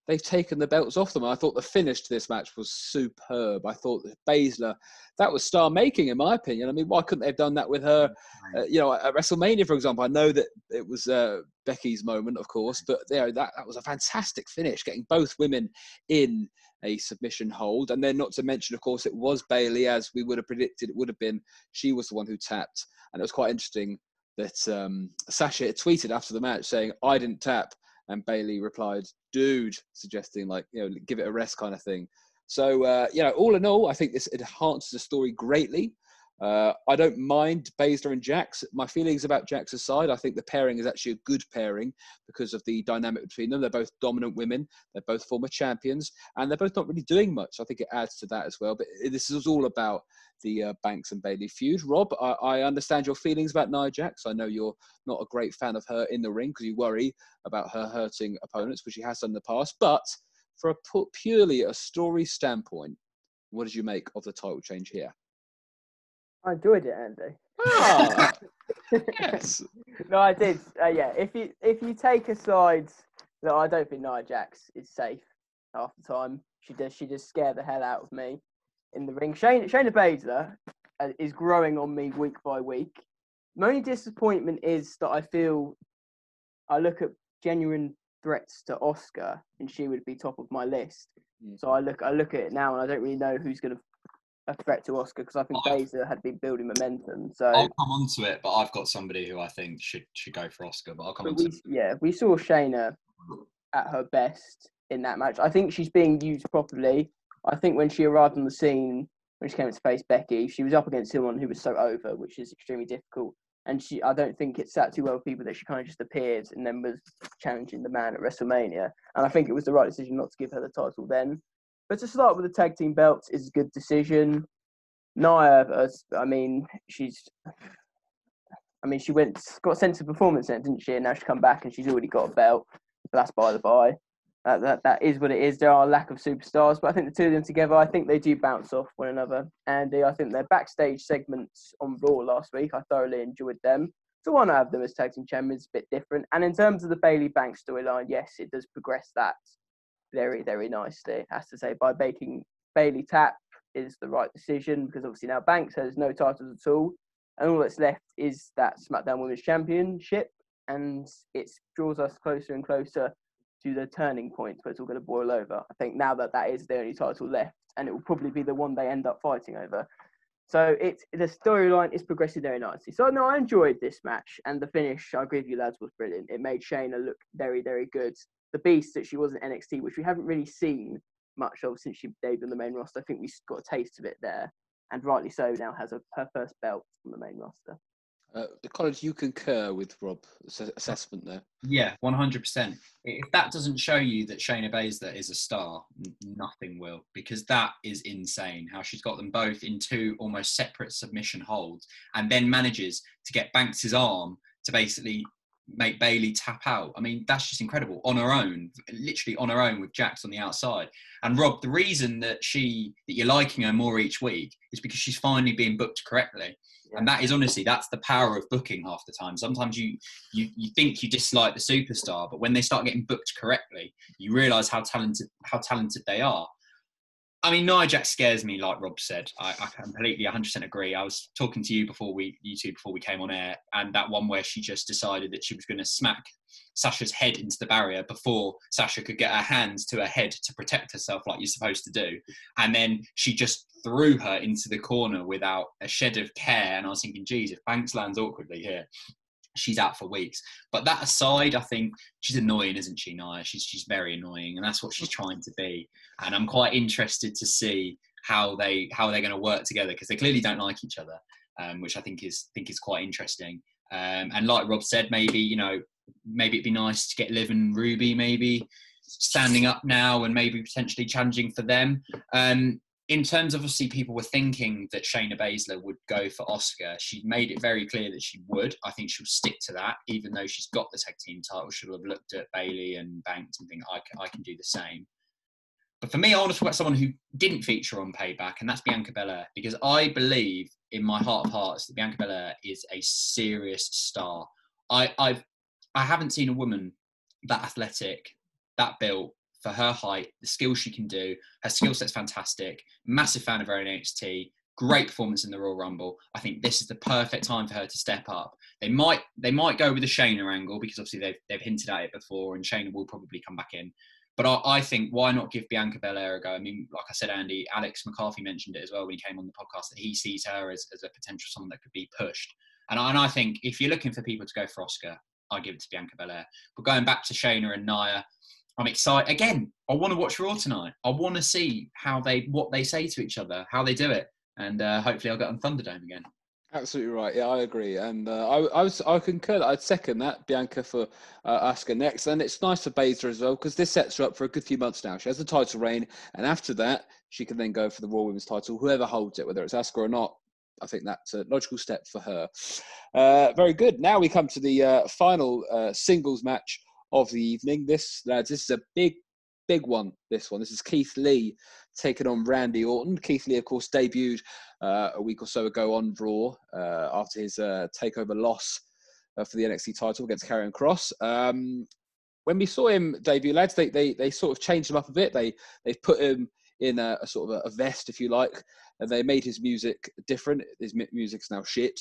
S1: they've taken the belts off them. I thought the finish to this match was superb. I thought that Baszler, that was star making, in my opinion. I mean, why couldn't they have done that with her? Uh, you know, at WrestleMania, for example, I know that it was uh, Becky's moment, of course, but you know, that, that was a fantastic finish, getting both women in a submission hold. And then, not to mention, of course, it was Bailey, as we would have predicted it would have been. She was the one who tapped. And it was quite interesting that um, Sasha tweeted after the match saying, I didn't tap. And Bayley replied, "Dude," suggesting like you know, give it a rest kind of thing. So uh, you know, all in all, I think this enhances the story greatly. Uh, I don't mind Baszler and Jax. My feelings about Jax aside, I think the pairing is actually a good pairing because of the dynamic between them. They're both dominant women. They're both former champions, and they're both not really doing much. I think it adds to that as well. But this is all about the uh, Banks and Bayley feud. Rob, I, I, understand your feelings about Nia Jax. I know you're not a great fan of her in the ring because you worry about her hurting opponents, which she has done in the past. But for a purely a story standpoint, what did you make of the title change here?
S3: I enjoyed it, Andy.
S1: Ah, yes.
S3: no, I did. Uh, yeah, if you if you take aside that I don't think Nia Jax is safe half the time. She does. She just scare the hell out of me in the ring. Shane, Shayna Baszler uh, is growing on me week by week. My only disappointment is that I feel I look at genuine threats to Asuka, and she would be top of my list. Mm. So I look, I look at it now, and I don't really know who's going to a threat to Asuka because I think Baszler had been building momentum. So
S2: I'll come on to it, but I've got somebody who I think should should go for Asuka. But I'll come on to it.
S3: Yeah, we saw Shayna at her best in that match. I think she's being used properly. I think when she arrived on the scene, when she came to face Becky, she was up against someone who was so over, which is extremely difficult. And she, I don't think it sat too well with people that she kind of just appeared and then was challenging the man at WrestleMania. And I think it was the right decision not to give her the title then. But to start with the tag team belts is a good decision. Nia, uh, I mean, she's, I mean, she went got sent to performance center, didn't she? And now she's come back and she's already got a belt. But that's by the by that, that that is what it is. There are a lack of superstars, but I think the two of them together, I think they do bounce off one another. And I think their backstage segments on Raw last week, I thoroughly enjoyed them. So why not have them as tag team champions? A bit different. And in terms of the Bayley Banks storyline, yes, it does progress that very very nicely. Has to say by making Bayley tap is the right decision because obviously now Banks has no titles at all, and all that's left is that SmackDown Women's Championship, and it draws us closer and closer to the turning point where it's all going to boil over. I think now that that is the only title left, and it will probably be the one they end up fighting over. So it's the storyline is progressing very nicely. So no, I enjoyed this match, and the finish, I agree with you, lads, was brilliant. It made Shayna look very, very good. The beast that she was in NXT, which we haven't really seen much of since she debuted on the main roster. I think we got a taste of it there, and rightly so. Now has a, her first belt on the main roster.
S1: Uh, the college, you concur with Rob's assessment there.
S2: Yeah, one hundred percent. If that doesn't show you that Shayna Baszler is a star, nothing will, because that is insane. How she's got them both in two almost separate submission holds, and then manages to get Banks's arm to basically make Bayley tap out. I mean, that's just incredible. On her own, literally on her own with Jax on the outside. And Rob, the reason that she that you're liking her more each week is because she's finally being booked correctly. And that is honestly that's the power of booking half the time. Sometimes you you you think you dislike the superstar but when they start getting booked correctly you realize how talented how talented they are I mean, Nia Jax scares me, like Rob said. I, I, completely 100% agree. I was talking to you before we, you two, before we came on air, and that one where she just decided that she was going to smack Sasha's head into the barrier before Sasha could get her hands to her head to protect herself, like you're supposed to do. And then she just threw her into the corner without a shed of care. And I was thinking, geez, if Banks lands awkwardly here, she's out for weeks. But that aside, I think she's annoying, isn't she, Nia? She's she's very annoying, and that's what she's trying to be. And I'm quite interested to see how they how they're going to work together because they clearly don't like each other, um, which I think is think is quite interesting. Um, and like Rob said, maybe you know maybe it'd be nice to get Liv and Ruby maybe standing up now and maybe potentially challenging for them. Um, in terms of obviously people were thinking that Shayna Baszler would go for Asuka, She made it very clear that she would. I think she'll stick to that, even though she's got the tag team title. She'll have looked at Bayley and Banks and think I can, I can do the same. But for me, I want to talk about someone who didn't feature on Payback, and that's Bianca Belair, because I believe in my heart of hearts that Bianca Belair is a serious star. I I've I haven't seen a woman that athletic, that built for her height, the skills she can do. Her skill set's fantastic. Massive fan of her in NXT. Great performance in the Royal Rumble. I think this is the perfect time for her to step up. They might they might go with the Shayna angle because obviously they've they've hinted at it before, and Shayna will probably come back in. But I, I think why not give Bianca Belair a go? I mean, like I said, Andy, Alex McCarthy mentioned it as well when he came on the podcast that he sees her as, as a potential someone that could be pushed. And I, and I think if you're looking for people to go for Asuka, I give it to Bianca Belair. But going back to Shayna and Nia, I'm excited again. I want to watch Raw tonight. I want to see how they what they say to each other, how they do it, and uh, hopefully I'll get on Thunderdome again.
S1: Absolutely right. Yeah, I agree, and uh, I, I was I concur. I'd second that Bianca for uh, Asuka next, and it's nice for Baszler as well because this sets her up for a good few months now. She has the title reign, and after that, she can then go for the Raw Women's title, whoever holds it, whether it's Asuka or not. I think that's a logical step for her. Uh, very good. Now we come to the uh, final uh, singles match of the evening. This, lads, this is a big, big one. This one. This is Keith Lee taking on Randy Orton. Keith Lee, of course, debuted uh, a week or so ago on Raw uh, after his uh, takeover loss uh, for the NXT title against Karrion Kross. Um, when we saw him debut, lads, they, they they sort of changed him up a bit. They they put him in a, a sort of a, a, vest, if you like, and they made his music different. His music's now shit.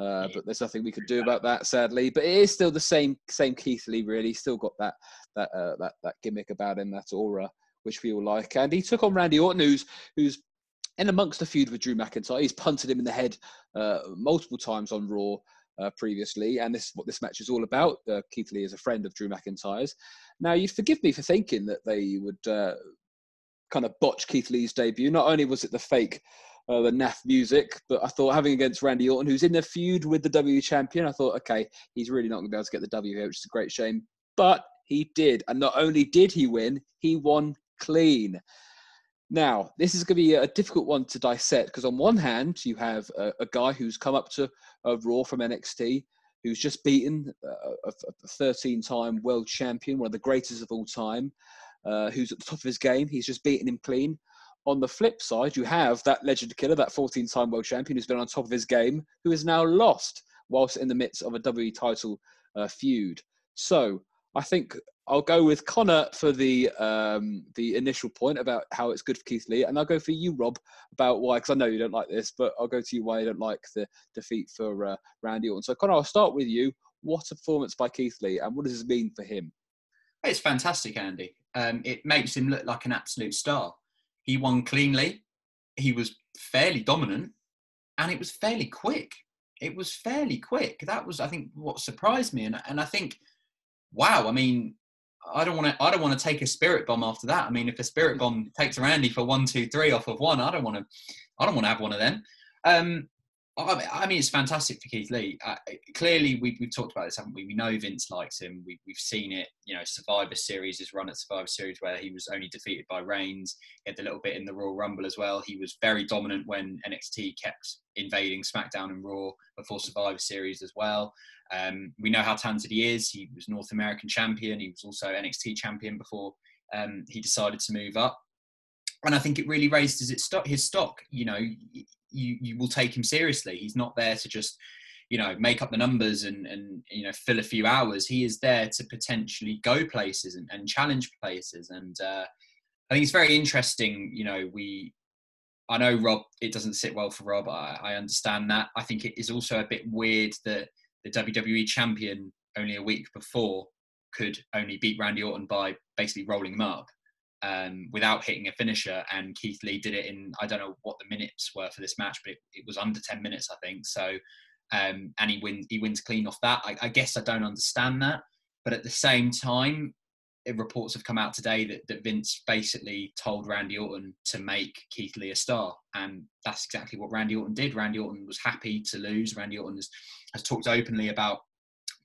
S1: Uh, but there's nothing we could do about that, sadly. But it is still the same, same Keith Lee. Really, still got that that uh, that that gimmick about him, that aura, which we all like. And he took on Randy Orton, who's who's in amongst a feud with Drew McIntyre. He's punted him in the head uh, multiple times on Raw uh, previously, and this is what this match is all about. Uh, Keith Lee is a friend of Drew McIntyre's. Now, you'd forgive me for thinking that they would uh, kind of botch Keith Lee's debut. Not only was it the fake uh, the NAF music. But I thought having against Randy Orton, who's in the feud with the W champion, I thought, okay, he's really not going to be able to get the W here, which is a great shame. But he did. And not only did he win, he won clean. Now, this is going to be a difficult one to dissect because, on one hand, you have a, a guy who's come up to a Raw from NXT, who's just beaten a 13 time world champion, one of the greatest of all time, uh, who's at the top of his game. He's just beaten him clean. On the flip side, you have that legend killer, that 14 time world champion who's been on top of his game, who is now lost whilst in the midst of a WWE title uh, feud. So I think I'll go with Connor for the um, the initial point about how it's good for Keith Lee, and I'll go for you, Rob, about why. Because I know you don't like this, but I'll go to you why you don't like the defeat for uh, Randy Orton. So Connor, I'll start with you. What a performance by Keith Lee, and what does this mean for him?
S2: It's fantastic, Andy. Um, it makes him look like an absolute star. He won cleanly. He was fairly dominant, and it was fairly quick. It was fairly quick. That was, I think, what surprised me. And and I think, wow. I mean, I don't want to. I don't want to take a spirit bomb after that. I mean, if a spirit bomb takes Randy for one, two, three off of one, I don't want to. I don't want to have one of them. Um, I mean, it's fantastic for Keith Lee. Uh, clearly, we, we've talked about this, haven't we? We know Vince likes him. We, we've seen it. You know, Survivor Series, his run at Survivor Series, where he was only defeated by Reigns. He had a little bit in the Royal Rumble as well. He was very dominant when NXT kept invading SmackDown and Raw before Survivor Series as well. Um, we know how talented he is. He was North American champion. He was also NXT champion before um, he decided to move up and I think it really raised his stock. His stock, you know, you you will take him seriously. He's not there to just you know make up the numbers and and you know fill a few hours. He is there to potentially go places and, and challenge places. And uh, I think it's very interesting. You know, we I know Rob. It doesn't sit well for Rob. I, I understand that. I think it is also a bit weird that the WWE champion only a week before could only beat Randy Orton by basically rolling him up um, without hitting a finisher. And Keith Lee did it in I don't know what the minutes were for this match, but it, it was under ten minutes, I think. So um, and he wins he wins clean off that. I, I, guess I don't understand that, but at the same time, reports have come out today that, that Vince basically told Randy Orton to make Keith Lee a star, and that's exactly what Randy Orton did. Randy Orton was happy to lose. Randy Orton has, has talked openly about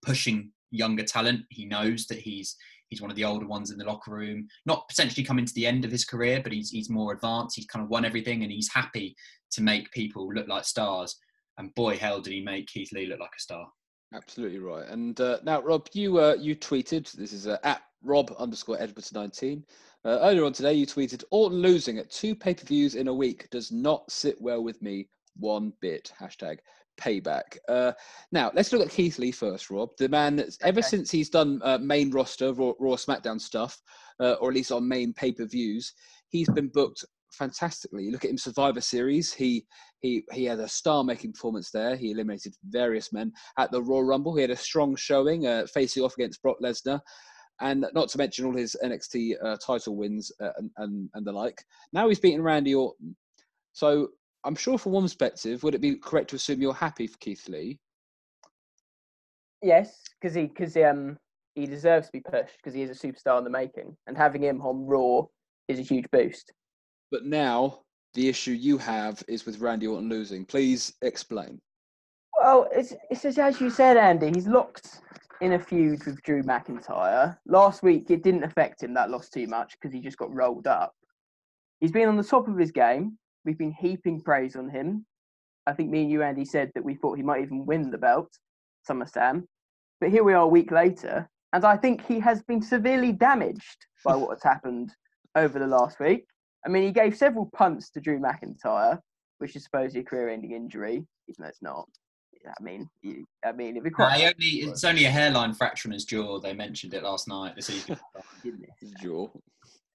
S2: pushing younger talent. He knows that he's He's one of the older ones in the locker room. Not potentially coming to the end of his career, but he's he's more advanced. He's kind of won everything, and he's happy to make people look like stars. And boy, hell, did he make Keith Lee look like a star.
S1: Absolutely right. And uh, now, Rob, you uh, you tweeted. This is uh, at Rob underscore Edwards nineteen. Uh, earlier on today, you tweeted Orton losing at two pay per views in a week does not sit well with me one bit. Hashtag payback. Uh, now, let's look at Keith Lee first, Rob. The man, that's, ever
S3: Okay.
S1: since he's done uh, main roster, Raw, Raw SmackDown stuff, uh, or at least on main pay per views, he's been booked fantastically. You look at him Survivor Series. He he he had a star making performance there. He eliminated various men at the Royal Rumble. He had a strong showing, uh, facing off against Brock Lesnar. And not to mention all his NXT uh, title wins uh, and, and and the like. Now he's beaten Randy Orton. So I'm sure, from one perspective, would it be correct to assume you're happy for Keith Lee?
S3: Yes, because he because um he deserves to be pushed because he is a superstar in the making, and having him on Raw is a huge boost.
S1: But now the issue you have is with Randy Orton losing. Please explain.
S3: Well, it's it's as- as you said, Andy. He's locked in a feud with Drew McIntyre. Last week, it didn't affect him that loss too much because he just got rolled up. He's been on the top of his game. We've been heaping praise on him. I think me and you, Andy, said that we thought he might even win the belt, SummerSlam. But here we are a week later, and I think he has been severely damaged by what has happened over the last week. I mean, he gave several punts to Drew McIntyre, which is supposedly a career-ending injury, even though it's not. I mean, you, I mean, if it
S2: Nah,
S3: quite
S2: he only, it's only a hairline fracture in his jaw. They mentioned it last night. This evening.
S1: Jaw.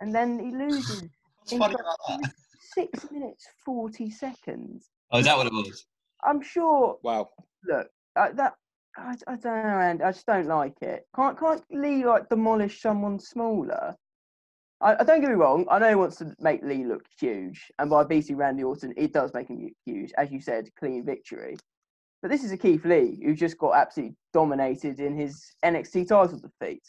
S3: and then he loses
S2: What's funny about that?
S3: Six minutes forty seconds.
S2: Oh, is that what it was?
S3: I'm sure.
S1: Wow.
S3: Look, uh, that I, I don't know, and I just don't like it. Can't can't Lee like demolish someone smaller? I, I don't get me wrong. I know he wants to make Lee look huge, and by beating Randy Orton, it does make him huge, as you said, clean victory. But this is a Keith Lee who just got absolutely dominated in his NXT title defeat,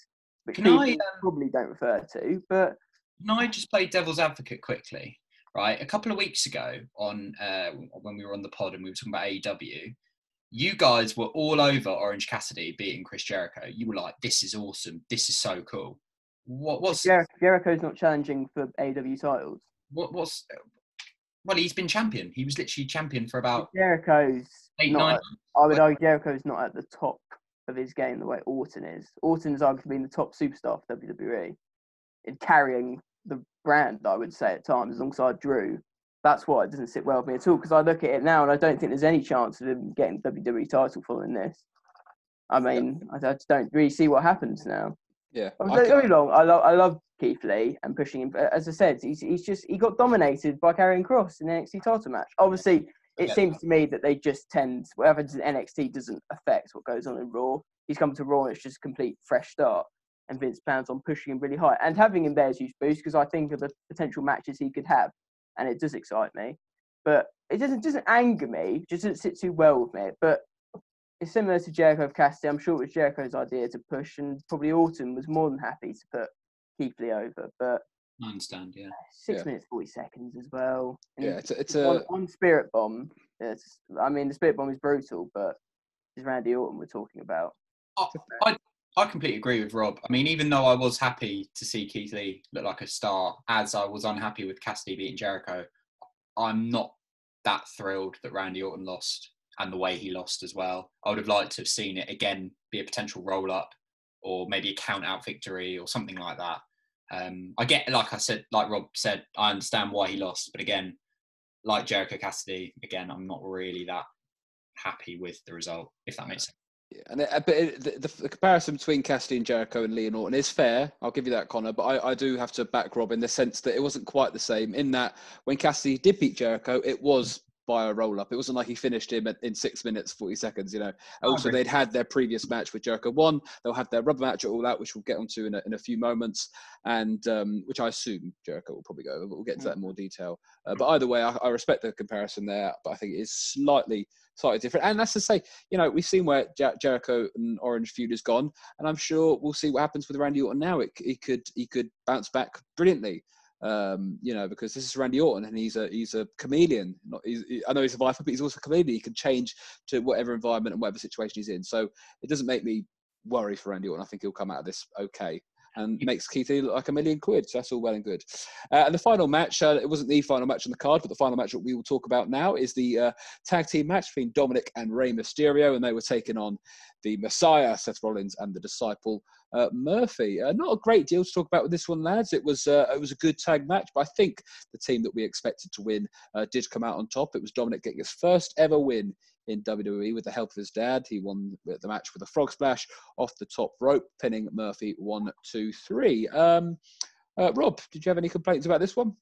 S3: which
S2: Can
S3: people
S2: I, um,
S3: probably don't refer to. But
S2: Can I just play devil's advocate quickly? Right, a couple of weeks ago on uh, when we were on the pod and we were talking about AEW, you guys were all over Orange Cassidy beating Chris Jericho. You were like, "This is awesome. This is so cool." What, what's
S3: Jer- Jericho's not challenging for AW titles.
S2: what, what's well? He's been champion. He was literally champion for about
S3: Jericho's
S2: eight,
S3: not
S2: nine.
S3: at- I would argue Jericho's not at the top of his game the way Orton is. Orton's arguably the top superstar for WWE in carrying the brand, I would say at times, alongside Drew. That's why it doesn't sit well with me at all because I look at it now and I don't think there's any chance of him getting the WWE title following this. I mean, I I just don't really see what happens now.
S1: Yeah.
S3: I
S1: I
S3: don't get me wrong. I love I love Keith Lee and pushing him. As I said, he's he's just he got dominated by Karrion Kross in the NXT title match. Obviously, it
S2: Yeah.
S3: seems to me that they just tend whatever happens in NXT doesn't affect what goes on in Raw. He's come to Raw and it's just a complete fresh start. And Vince plans on pushing him really high and having him there is huge boost because I think of the potential matches he could have, and it does excite me. But it doesn't doesn't anger me. It just doesn't sit too well with me. But it's similar to Jericho of Cassidy. I'm sure it was Jericho's idea to push, and probably Orton was more than happy to put Keith Lee over. But
S2: I understand. Yeah.
S3: six
S1: Yeah.
S3: minutes forty seconds as well. and
S1: Yeah,
S3: he-
S1: it's a, it's
S3: one,
S1: a
S3: one spirit bomb. It's, I mean, the spirit bomb is brutal, but it's Randy Orton we're talking about.
S2: I, I, I completely agree with Rob. I mean, even though I was happy to see Keith Lee look like a star, as I was unhappy with Cassidy beating Jericho, I'm not that thrilled that Randy Orton lost and the way he lost as well. I would have liked to have seen it again be a potential roll up or maybe a count out victory or something like that. Um, I get, like I said, like Rob said, I understand why he lost, but again, like Jericho Cassidy, again, I'm not really that happy with the result, if that makes sense.
S1: Yeah, and it, but it, the, the, the comparison between Cassidy and Jericho and Lee and Orton is fair. I'll give you that, Connor. But I, I do have to back Rob in the sense that it wasn't quite the same. In that when Cassidy did beat Jericho, it was by a roll up. It wasn't like he finished him at, in six minutes forty seconds. You know. Also, they'd had their previous match with Jericho one. They'll have their rubber match at All Out, which we'll get onto in a, in a few moments, and um, which I assume Jericho will probably go. over, But we'll get into that in more detail. Uh, but either way, I, I respect the comparison there. But I think it is slightly slightly different. And that's to say, you know, we've seen where Jer- Jericho and Orange feud has gone, and I'm sure we'll see what happens with Randy Orton now. It, he could he could bounce back brilliantly, um, you know, because this is Randy Orton and he's a he's a chameleon. Not he's, he- I know he's a viper, but he's also a chameleon. He can change to whatever environment and whatever situation he's in. So it doesn't make me worry for Randy Orton. I think he'll come out of this okay. And makes Keith Lee look like a million quid. So that's all well and good. Uh, and the final match, uh, it wasn't the final match on the card, but the final match that we will talk about now is the uh, tag team match between Dominik and Rey Mysterio, and they were taking on the Messiah, Seth Rollins, and the Disciple, uh, Murphy. Uh, not a great deal to talk about with this one, lads. It was uh, it was a good tag match, but I think the team that we expected to win uh, did come out on top. It was Dominik getting his first ever win in WWE with the help of his dad. He won the match with a frog splash off the top rope, pinning Murphy one, two, three. Um, uh, Rob, did you have any complaints about this one?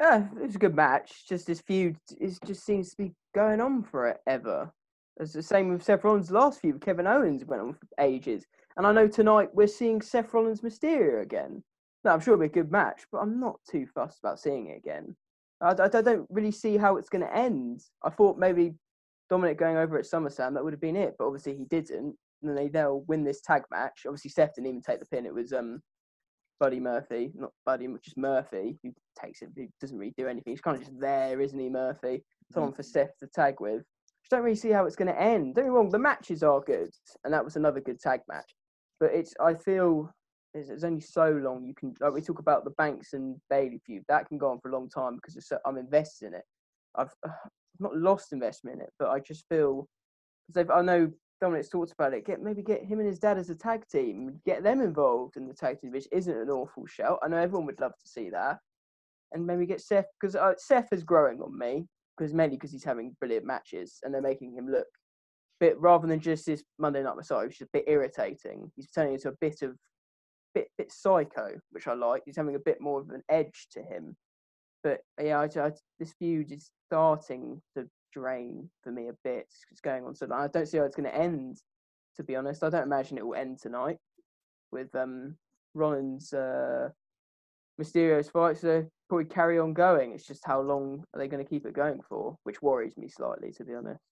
S3: Yeah, it was a good match. Just this feud is just seems to be going on forever. It's the same with Seth Rollins' last feud. Kevin Owens went on for ages, and I know tonight we're seeing Seth Rollins Mysterio again. Now I'm sure it'll be a good match, but I'm not too fussed about seeing it again. I, I, I don't really see how it's going to end. I thought maybe Dominik going over at SummerSlam that would have been it, but obviously he didn't. And they they'll win this tag match. Obviously Seth didn't even take the pin. It was um Buddy Murphy, not Buddy, just Murphy, who takes it. He doesn't really do anything. He's kind of just there, isn't he, Murphy? Someone for Seth to tag with. Just don't really see how it's going to end. Don't get me wrong, the matches are good, and that was another good tag match. But it's, I feel, there's, only so long you can. Like we talk about the Banks and Bayley feud, that can go on for a long time because it's, I'm invested in it. I've, I've not lost investment in it, but I just feel because I know Dominik's talked about it. Get maybe get him and his dad as a tag team, get them involved in the tag team, which isn't an awful shout. I know everyone would love to see that, and maybe get Seth because uh, Seth is growing on me because mainly because he's having brilliant matches and they're making him look bit rather than just this Monday Night Messiah, which is a bit irritating. He's turning into a bit of bit bit psycho, which I like. He's having a bit more of an edge to him. But yeah, I, I, this feud is starting to drain for me a bit. It's going on so long. I don't see how it's going to end. To be honest, I don't imagine it will end tonight with um, Rollins uh, Mysterio's fight. So probably carry on going. It's just how long are they going to keep it going for, which worries me slightly, to be honest.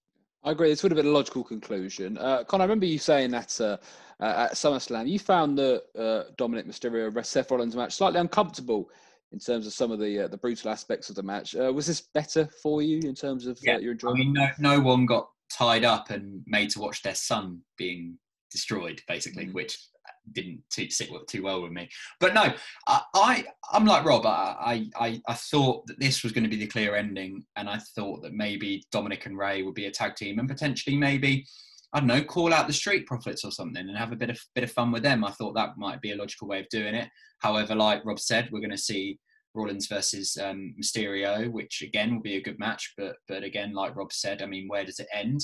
S1: I agree. This would have been a logical conclusion. Uh, Con, I remember you saying that uh, uh, at SummerSlam, you found the uh, Dominik Mysterio Seth Rollins match slightly uncomfortable in terms of some of the uh, the brutal aspects of the match. Uh, was this better for you in terms of uh, yeah. your enjoyment?
S2: I mean, no, no one got tied up and made to watch their son being destroyed, basically, mm. which didn't sit too well with me. But no, I, I am like Rob. I, I I thought that this was going to be the clear ending, and I thought that maybe Dominik and Rey would be a tag team, and potentially maybe I don't know, call out the Street Profits or something and have a bit of bit of fun with them. I thought that might be a logical way of doing it. However, like Rob said, we're going to see Rollins versus um, Mysterio, which again will be a good match. But but again, like Rob said, I mean, where does it end?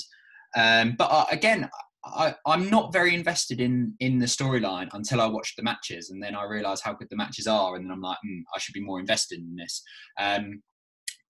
S2: Um, but uh, again, I, am not very invested in in the storyline until I watch the matches, and then I realise how good the matches are, and then I'm like, mm, I should be more invested in this. Um,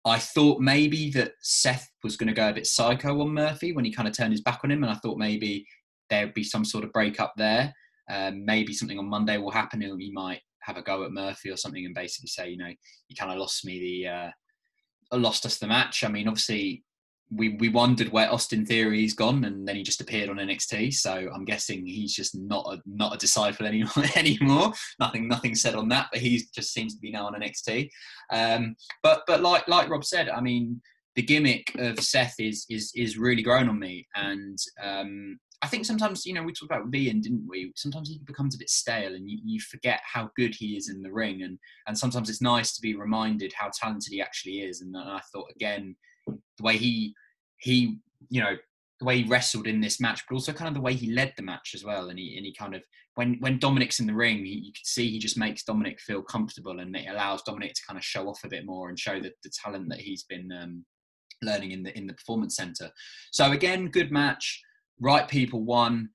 S2: I thought maybe that Seth was going to go a bit psycho on Murphy when he kind of turned his back on him, and I thought maybe there'd be some sort of breakup there. Um, maybe something on Monday will happen, and he might have a go at Murphy or something, and basically say, you know, you kind of lost me the, uh, lost us the match. I mean, obviously we we wondered where Austin Theory's gone, and then he just appeared on NXT. So I'm guessing he's just not a not a disciple anymore. anymore. Nothing nothing said on that, but he just seems to be now on NXT. Um, but but like like Rob said, I mean, the gimmick of Seth is is is really grown on me, and um, I think sometimes you know we talked about Ian, didn't we? Sometimes he becomes a bit stale, and you, you forget how good he is in the ring, and and sometimes it's nice to be reminded how talented he actually is. And I thought again the way he he you know the way he wrestled in this match, but also kind of the way he led the match as well. And he and he kind of when when Dominik's in the ring, he, you can see he just makes Dominik feel comfortable, and it allows Dominik to kind of show off a bit more and show the, the talent that he's been um, learning in the in the performance center. So again, good match, right people won.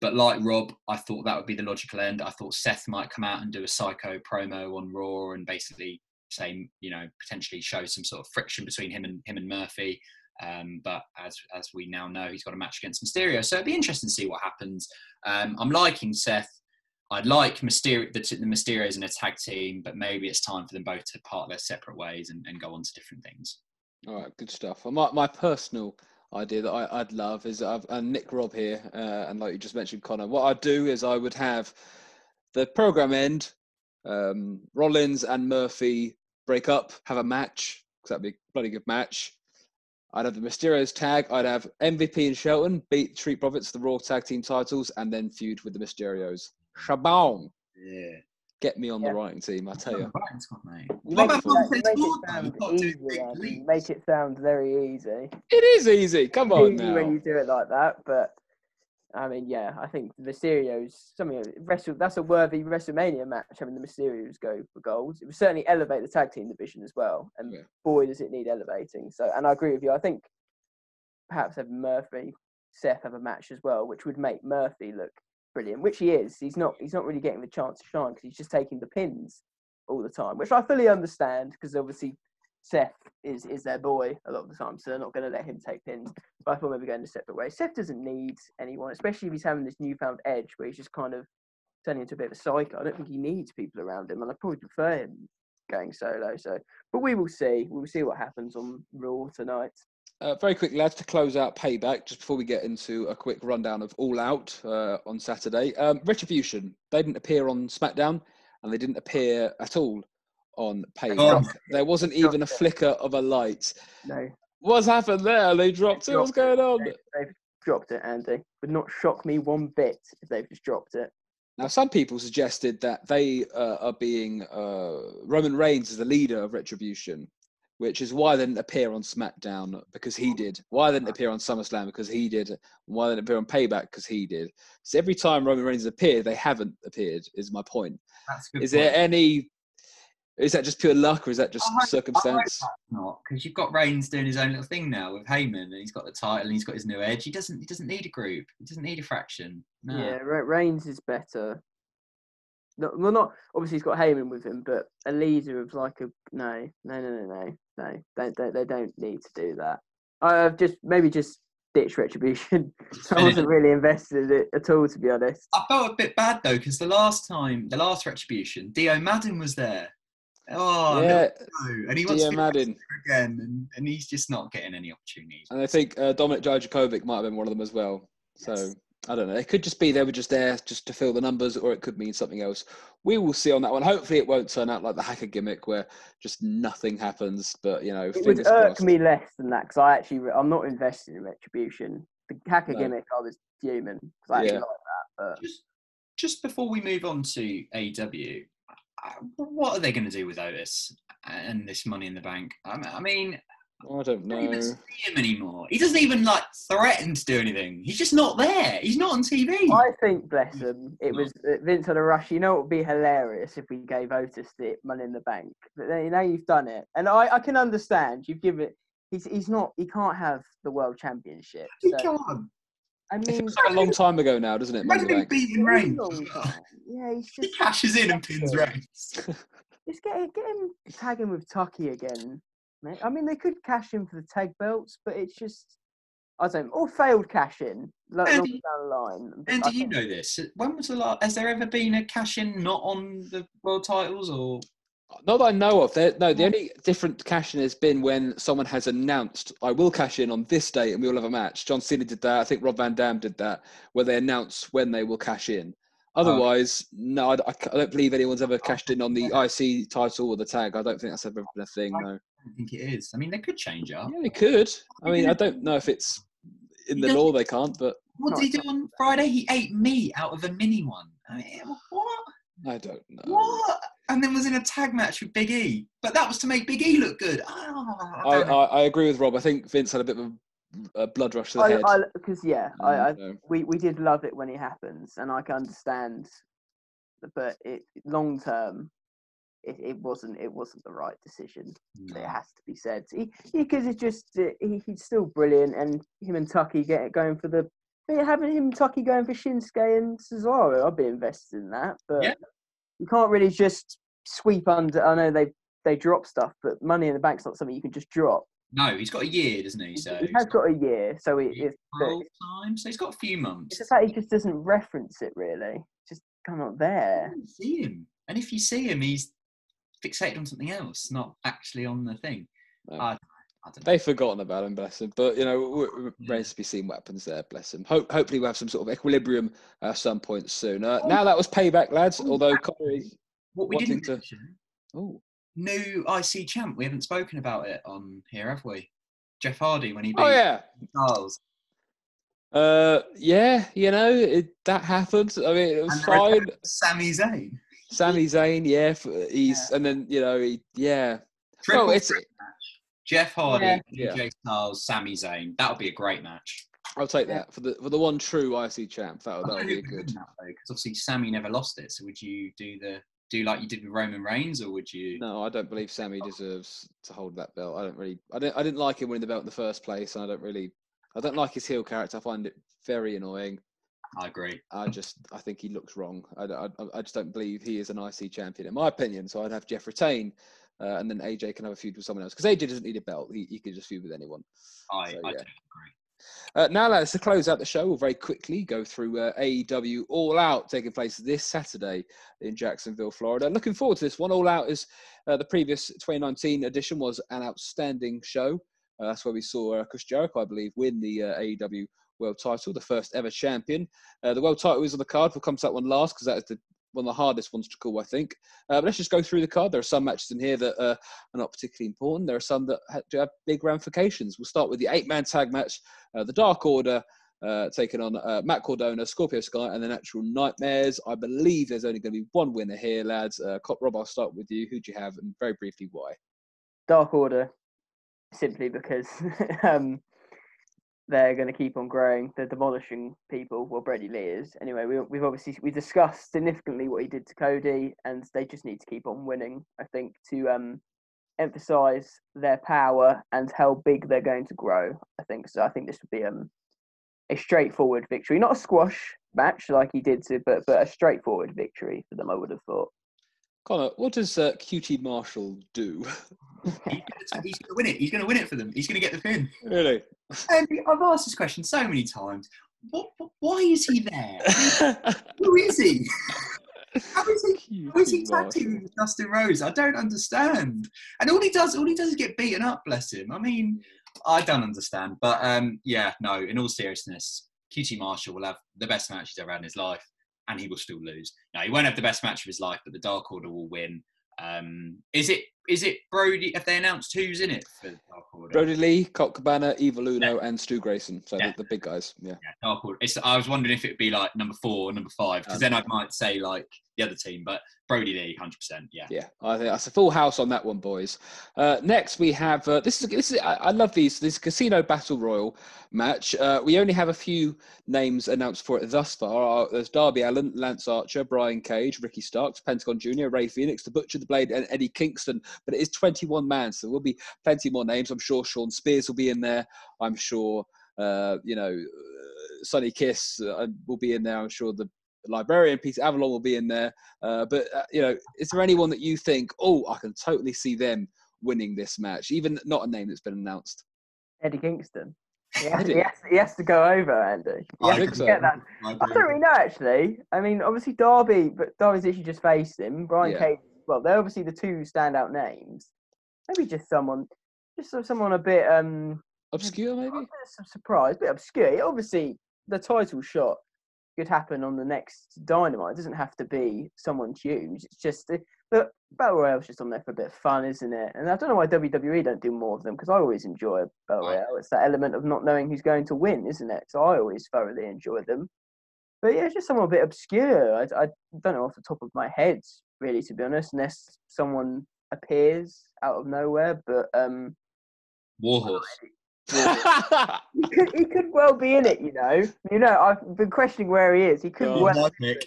S2: But like Rob, I thought that would be the logical end. I thought Seth might come out and do a psycho promo on Raw and basically say, you know, potentially show some sort of friction between him and him and Murphy. Um, but as as we now know, he's got a match against Mysterio, so it'd be interesting to see what happens. Um, I'm liking Seth. I'd like Mysterio, the, the Mysterios in a tag team, but maybe it's time for them both to part their separate ways and, and go on to different things.
S1: All right, good stuff. My, my personal idea that I, would love is I've and Nick Rob here, uh, and like you just mentioned, Connor. What I'd do is I would have the program end, um, Rollins and Murphy break up, have a match, because that'd be a bloody good match. I'd have the Mysterios tag. I'd have MVP and Shelton beat Street Profits the Raw Tag Team titles, and then feud with the Mysterios. Shabong.
S2: Yeah.
S1: Get me on yeah. the writing team, I tell you.
S3: You make, it, sound, easy, you make it sound very easy.
S1: It is easy. Come on
S3: easy
S1: now.
S3: when you do it like that, but I mean, yeah, I think the Mysterio's something. Wrestle, that's a worthy WrestleMania match. Having the Mysterios go for goals, it would certainly elevate the tag team division as well. And
S1: Yeah.
S3: boy, does it need elevating. So, and I agree with you. I think perhaps have Murphy, Seth have a match as well, which would make Murphy look brilliant. Which he is. He's not. He's not really getting the chance to shine because he's just taking the pins all the time, which I fully understand because obviously Seth is is their boy a lot of the time, so they're not going to let him take pins. But I thought maybe going a separate way. Seth doesn't need anyone, especially if he's having this newfound edge where he's just kind of turning into a bit of a psycho. I don't think he needs people around him, and I probably prefer him going solo. So, but we will see. We will see what happens on Raw tonight.
S1: Uh, very quickly, lads, to close out payback, just before we get into a quick rundown of All Out uh, on Saturday. Um, Retribution, they didn't appear on SmackDown and they didn't appear at all on payback.
S2: Oh.
S1: There wasn't even a flicker of a light.
S3: No,
S1: What's happened there? They dropped it. What's
S3: Dropped it.
S1: going on?
S3: They- they've dropped it, Andy. Would not shock me one bit if they've just dropped it.
S1: Now, some people suggested that they uh, are being uh, Roman Reigns is the leader of Retribution, which is why they didn't appear on SmackDown because he did. Why they didn't appear on SummerSlam because he did. Why they didn't appear on Payback because he did. So every time Roman Reigns has appeared, they haven't appeared. Is my point.
S2: That's a good.
S1: Is there any? Is that just pure luck or is that just
S2: I hope- I hope
S1: circumstance?
S2: not because you've got Reigns doing his own little thing now with Heyman, and he's got the title and he's got his new edge. He doesn't. He doesn't need a group. He doesn't need a fraction. No.
S3: Yeah, Re- Reigns is better. No, well, not obviously he's got Heyman with him, but a leader of like a no, no, no, no, no, no. They they, they don't need to do that. I've just maybe just ditch retribution. I wasn't really invested in it at all, to be honest.
S2: I felt a bit bad though because the last time, the last retribution, Dio Maddin was there. Oh,
S1: yeah,
S2: no. and he wants
S1: Dio
S2: to be
S1: Madden.
S2: again, and, and he's just not getting any opportunities.
S1: And I think uh, Dominik Dijakovic might have been one of them as well. So I don't know. It could just be they were just there just to fill the numbers, or it could mean something else. We will see on that one. Hopefully, it won't turn out like the hacker gimmick where just nothing happens. But you know,
S3: It would irk
S1: crossed.
S3: me less than that because I actually I'm not invested in retribution. The hacker
S1: No.
S3: gimmick, I was fuming because I actually
S1: Yeah.
S3: like that. But
S2: Just, just before we move on to AW, Uh, what are they going to do with Otis uh, and this Money in the Bank? I mean, I
S1: don't
S2: I
S1: know.
S2: don't even see him anymore. He doesn't even like threaten to do anything. He's just not there. He's not on TV.
S3: I think, bless him, it mm. was uh, Vince had a rush. You know, it would be hilarious if we gave Otis the money in the bank. But then, you know, you've done it, and I, I can understand. You've given it. He's, he's not. He can't have the world championship.
S2: He
S3: So,
S2: can't.
S3: I
S1: It
S3: mean,
S1: feels like a long time ago now, doesn't it? Money
S2: Imagine him
S1: Bank?
S2: beating
S3: it is a
S2: Reigns.
S3: yeah, he's just, He
S2: cashes in and pins Reigns.
S3: just get get him tagging with Tucker again. Mate. I mean, they could cash in for the tag belts, but it's just I don't know, or failed cash in lo-
S2: Andy-
S3: longer down the line.
S2: And
S3: I
S2: do you know this? When was the last? Has there ever been a cash in not on the world titles or?
S1: Not that I know of. There, no, the only different cash in has been when someone has announced, "I will cash in on this date, and we will have a match." John Cena did that. I think Rob Van Dam did that, where they announce when they will cash in. Oh. Otherwise, no, I, I don't believe anyone's ever oh, cashed in on the IC title or the tag. I don't think that's ever been a thing. No.
S2: I don't think it is. I mean, they could change up.
S1: Yeah, they could. I mean, I don't know if it's in the law. They can't, but
S2: What did he do on Friday? He ate meat out of a mini one. I mean, what?
S1: I don't know.
S2: What? And then was in a tag match with Big E. But that was to make Big E look good. Oh, I
S1: I. I, I agree with Rob. I think Vince had a bit of a, a blood rush to the
S3: I,
S1: head.
S3: Because yeah, I, I
S1: and, uh,
S3: we we did love it when it happens, and I can understand, but it long term, it, it wasn't it wasn't the right decision. It has to be said. Because it's just uh, he, he's still brilliant, and him and Tucker get going for the having him and Tucker going for Shinsuke and Cesaro. I'd be invested in that, but
S2: Yeah.
S3: you can't really just sweep under. I know they they drop stuff, but Money in the Bank's not something you can just drop.
S2: No, he's got a year, doesn't he? So
S3: he has got a year, so it,
S2: Yeah.
S3: it's
S2: time. So he's got a few months.
S3: it's the fact he just doesn't reference it really. Just come up there.
S2: You see him, and if you see him, he's fixated on something else, not actually on the thing.
S1: No.
S2: I, I.
S1: They've forgotten about him, bless him. But you know, w- w-
S2: Yeah.
S1: remains to be seen what happens there, bless him. Hope, hopefully, we'll have some sort of equilibrium at some point soon. Uh, now that was payback, lads.
S2: Oh,
S1: Although
S2: actually,
S1: Connor is,
S2: What we
S1: wanting
S2: didn't
S1: to-
S2: mention,
S1: oh,
S2: new IC champ. We haven't spoken about it on here, have we? Jeff Hardy when he beat
S1: oh yeah,
S2: Charles.
S1: uh, yeah. You know, it, that happened. I mean, it was
S2: And
S1: fine.
S2: Sami Zayn.
S1: Sami Zayn, yeah, he's and then you know, he, yeah.
S2: Triple
S1: Well, it's
S2: match. Jeff Hardy,
S1: Yeah.
S2: AJ Styles, Sami Zayn. That would be a great match.
S1: I'll take
S3: Yeah.
S1: that for the for the one true IC champ. That would be good.
S2: because obviously Sami never lost it. So would you do the do like you did with Roman Reigns, or would you?
S1: No, I don't believe Sami deserves to hold that belt. I don't really. I don't. I didn't like him winning the belt in the first place, and I don't really. I don't like his heel character. I find it very annoying.
S2: I agree.
S1: I just. I think he looks wrong. I, I, I just don't believe he is an IC champion, in my opinion. So I'd have Jeff retain, uh, and then AJ can have a feud with someone else because AJ doesn't need a belt. He, he can just feud with anyone.
S2: I,
S1: So,
S2: I
S1: yeah.
S2: agree.
S1: Uh, now, lads, to close out the show, we'll very quickly go through uh, AEW All Out taking place this Saturday in Jacksonville, Florida. Looking forward to this one. All Out is uh, the previous 2019 edition was an outstanding show. Uh, that's where we saw uh, Chris Jericho, I believe, win the uh, AEW World Title, the first ever champion. The World Title is on the card. We'll come to that one last because that is the one of the hardest ones to call, I think. Uh, but let's just go through the card. There are some matches in here that uh, are not particularly important. There are some that ha- do have big ramifications. We'll start with the eight-man tag match uh, the Dark Order uh, taking on uh, Matt Cardona, Scorpio Sky, and the Natural Nightmares. I believe there's only going to be one winner here, lads. Uh, Cop Rob, I'll start with you. Who do you have, and very briefly, why?
S3: Dark Order, simply because um, they're going to keep on growing. They're demolishing people. Well, Brodie Lee is. Anyway, we, we've obviously we discussed significantly what he did to Cody, and they just need to keep on winning. I think to um, emphasize their power and how big they're going to grow. I think so. I think this would be um, a straightforward victory, not a squash match like he did to, but but a straightforward victory for them. I would have thought.
S1: Connor, what does uh, QT Marshall do?
S2: He's going to win it. He's going to win it for them. He's going to get the pin.
S1: really?
S2: And I've asked this question so many times. What, why is he there? Who is he? How is he? How is he tag teaming with Dustin Rhodes? I don't understand. And all he does, all he does is get beaten up. Bless him. I mean, I don't understand. But um, yeah, no. In all seriousness, QT Marshall will have the best match he's ever had in his life, and he will still lose. Now he won't have the best match of his life, but the Dark Order will win. Um, is it? Is it Brodie? Have they announced who's in it for the Dark Order?
S1: Brodie Lee, Colt Cabana, Evil Uno, and Stu Grayson. So
S2: Yeah.
S1: the, the big guys. Yeah.
S2: Yeah, It's, I was wondering if it'd be like number four or number five, because then I might say like the other team. But Brodie Lee, hundred percent. Yeah.
S1: Yeah, I think that's a full house on that one, boys. Uh, next, we have uh, this is this is I, I love these this casino battle royal match. Uh, we only have a few names announced for it thus far. Uh, there's Darby Allin, Lance Archer, Brian Cage, Ricky Starks, Pentagon Jr., Rey Fénix, The Butcher, The Blade, and Eddie Kingston. But it is 21 man, so there will be plenty more names. I'm sure Shawn Spears will be in there. I'm sure uh, you know uh, Sonny Kiss uh, will be in there. I'm sure the librarian Peter Avalon will be in there. Uh, but uh, you know, is there anyone that you think, oh, I can totally see them winning this match, even not a name that's been announced?
S3: Eddie Kingston. He has, he has, he has to go over, Andy.
S2: I
S1: think so.
S3: get that.
S2: I
S3: I don't really know actually. I mean, obviously Darby, but Darby's actually just faced him. Brian
S1: Yeah.
S3: Cage. Well, they're obviously the two standout names. Maybe just someone, just someone a bit um,
S1: Obscure, maybe.
S3: of surprise, a bit obscure. Obviously, the title shot could happen on the next Dynamite. It doesn't have to be someone huge. It's just the, Battle Royale's just on there for a bit of fun, isn't it? And I don't know why WWE don't do more of them because I always enjoy Battle. Royale. It's that element of not knowing who's going to win, isn't it? So I always thoroughly enjoy them. But yeah, it's just someone a bit obscure. I, I don't know off the top of my head, really, to be honest, unless someone appears out of nowhere. But um,
S2: Warhorse.
S3: he could he could well be in it, you know. You know, I've been questioning where he is. He could
S1: God.
S3: well
S2: My pick.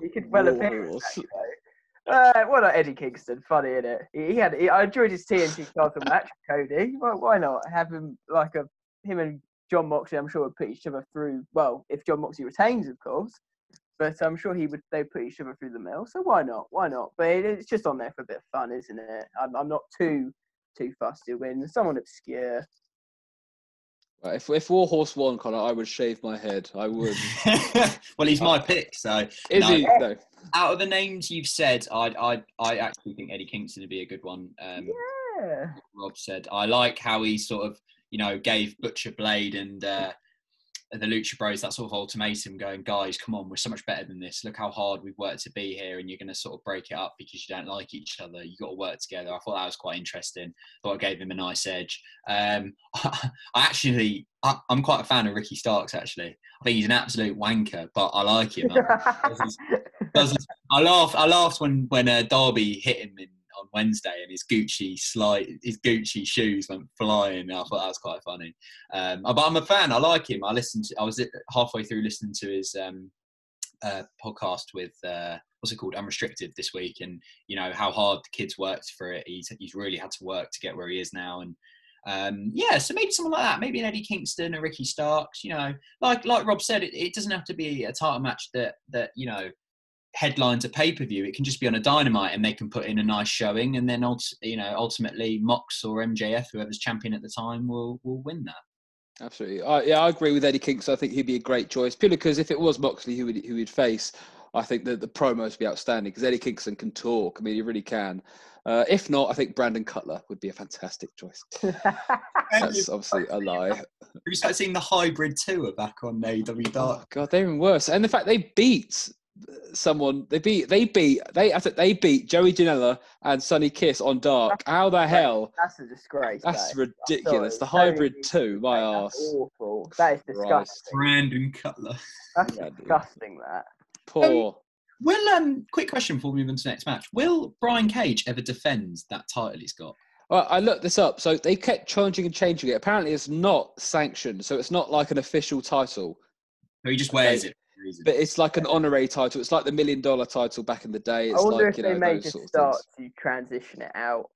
S3: he could well appear. in that, you know. Uh, what about Eddie Kingston? Funny, isn't it? He, he had. He, I enjoyed his TNT title match with Cody. Why, why not have him like a him and Jon Moxley? I'm sure would put each other through. Well, if Jon Moxley retains, of course. But I'm sure he would. They put each other through the mill. So why not? Why not? But it, it's just on there for a bit of fun, isn't it? I'm, I'm not too too fussed to win. Someone obscure.
S1: Right, if if Warhorse won, Connor, I would shave my head. I would.
S2: well, he's my pick. So
S1: Is
S2: No.
S1: he? No.
S2: out of the names you've said, I I I actually think Eddie Kingston would be a good one. Um,
S3: Yeah.
S2: Rob said. I like how he sort of, you know, gave Butcher Blade and uh, the Lucha Bros that sort of ultimatum, going, guys, come on, we're so much better than this. Look how hard we've worked to be here, and you're going to sort of break it up because you don't like each other. You got to work together. I thought that was quite interesting. Thought I gave him a nice edge. Um, I actually, I, I'm quite a fan of Ricky Starks. Actually, I think he's an absolute wanker, but I like him. does- I laughed. I laughed when when uh, Darby hit him in on Wednesday, and his Gucci slide, his Gucci shoes went flying. I thought that was quite funny. Um, but I'm a fan. I like him. I listened. To, I was halfway through listening to his um, uh, podcast with uh, what's it called, Unrestricted this week, and you know how hard the kids worked for it. He's he's really had to work to get where he is now, and um, yeah, so maybe someone like that, maybe an Eddie Kingston, a Ricky Starks. You know, like like Rob said, it, it doesn't have to be a title match that that you know headlines a pay per view. It can just be on a dynamite, and they can put in a nice showing, and then you know ultimately Mox or MJF, whoever's champion at the time, will will win that.
S1: Absolutely, I, yeah, I agree with Eddie Kingston. I think he'd be a great choice purely because if it was Moxley who would who would face, I think that the promos would be outstanding because Eddie Kingston can talk. I mean, he really can. Uh, if not, I think Brandon Cutler would be a fantastic choice. That's obviously a lie.
S2: We start seeing the hybrid tour back on AEW Dark.
S1: Oh, God, they're even worse. And the fact they beat someone, they beat, they beat, they, I think they beat Joey Janela and Sonny Kiss on Dark. How the hell?
S3: That's a disgrace.
S1: That's ridiculous. The hybrid two, my ass.
S3: Awful. That is disgusting.
S2: Brandon Cutler.
S3: That's disgusting. That.
S1: Poor.
S2: Will um quick question before we move on to next match. Will Brian Cage ever defend that title he's got?
S1: Well, I looked this up. So they kept changing and changing it. Apparently, it's not sanctioned, so it's not like an official title.
S2: No, he just wears okay. it.
S1: But it's like an honorary title. It's like the million dollar title back in the day. It's
S3: I wonder
S1: like,
S3: if they
S1: know,
S3: may just start to transition it out.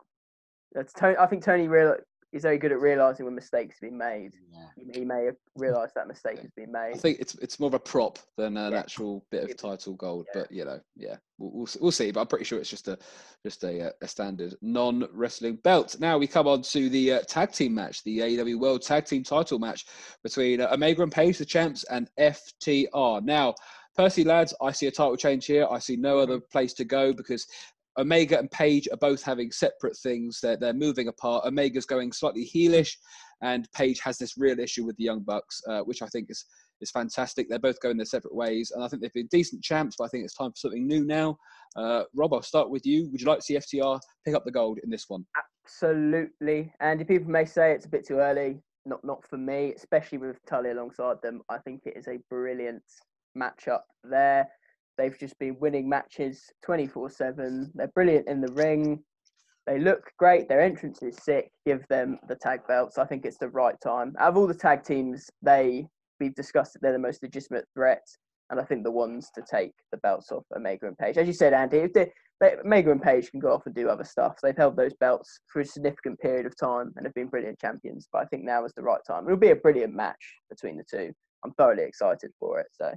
S3: That's Tony, I think Tony real he's very good at realizing when mistakes have been made. Yeah. He, may have realized that mistake has been made.
S1: I think it's it's more of a prop than an yeah. actual bit of title gold. Yeah. But you know, yeah, we'll, we'll, we'll see. But I'm pretty sure it's just a just a, uh, a standard non wrestling belt. Now we come on to the uh, tag team match, the AEW World Tag Team Title match between uh, Omega and Page, the champs, and FTR. Now. Percy lads, I see a title change here. I see no other place to go because Omega and Page are both having separate things. They're, they're moving apart. Omega's going slightly heelish, and Page has this real issue with the Young Bucks, uh, which I think is is fantastic. They're both going their separate ways, and I think they've been decent champs. But I think it's time for something new now. Uh, Rob, I'll start with you. Would you like to see FTR pick up the gold in this one?
S3: Absolutely. And people may say it's a bit too early. Not not for me, especially with Tully alongside them. I think it is a brilliant matchup there. They've just been winning matches 24 7. They're brilliant in the ring. They look great. Their entrance is sick. Give them the tag belts. I think it's the right time. Out of all the tag teams, they we've discussed that they're the most legitimate threat, and I think the ones to take the belts off Omega and Page. As you said, Andy, if they, they, Omega and Page can go off and do other stuff. They've held those belts for a significant period of time and have been brilliant champions. But I think now is the right time. It'll be a brilliant match between the two. I'm thoroughly excited for it. So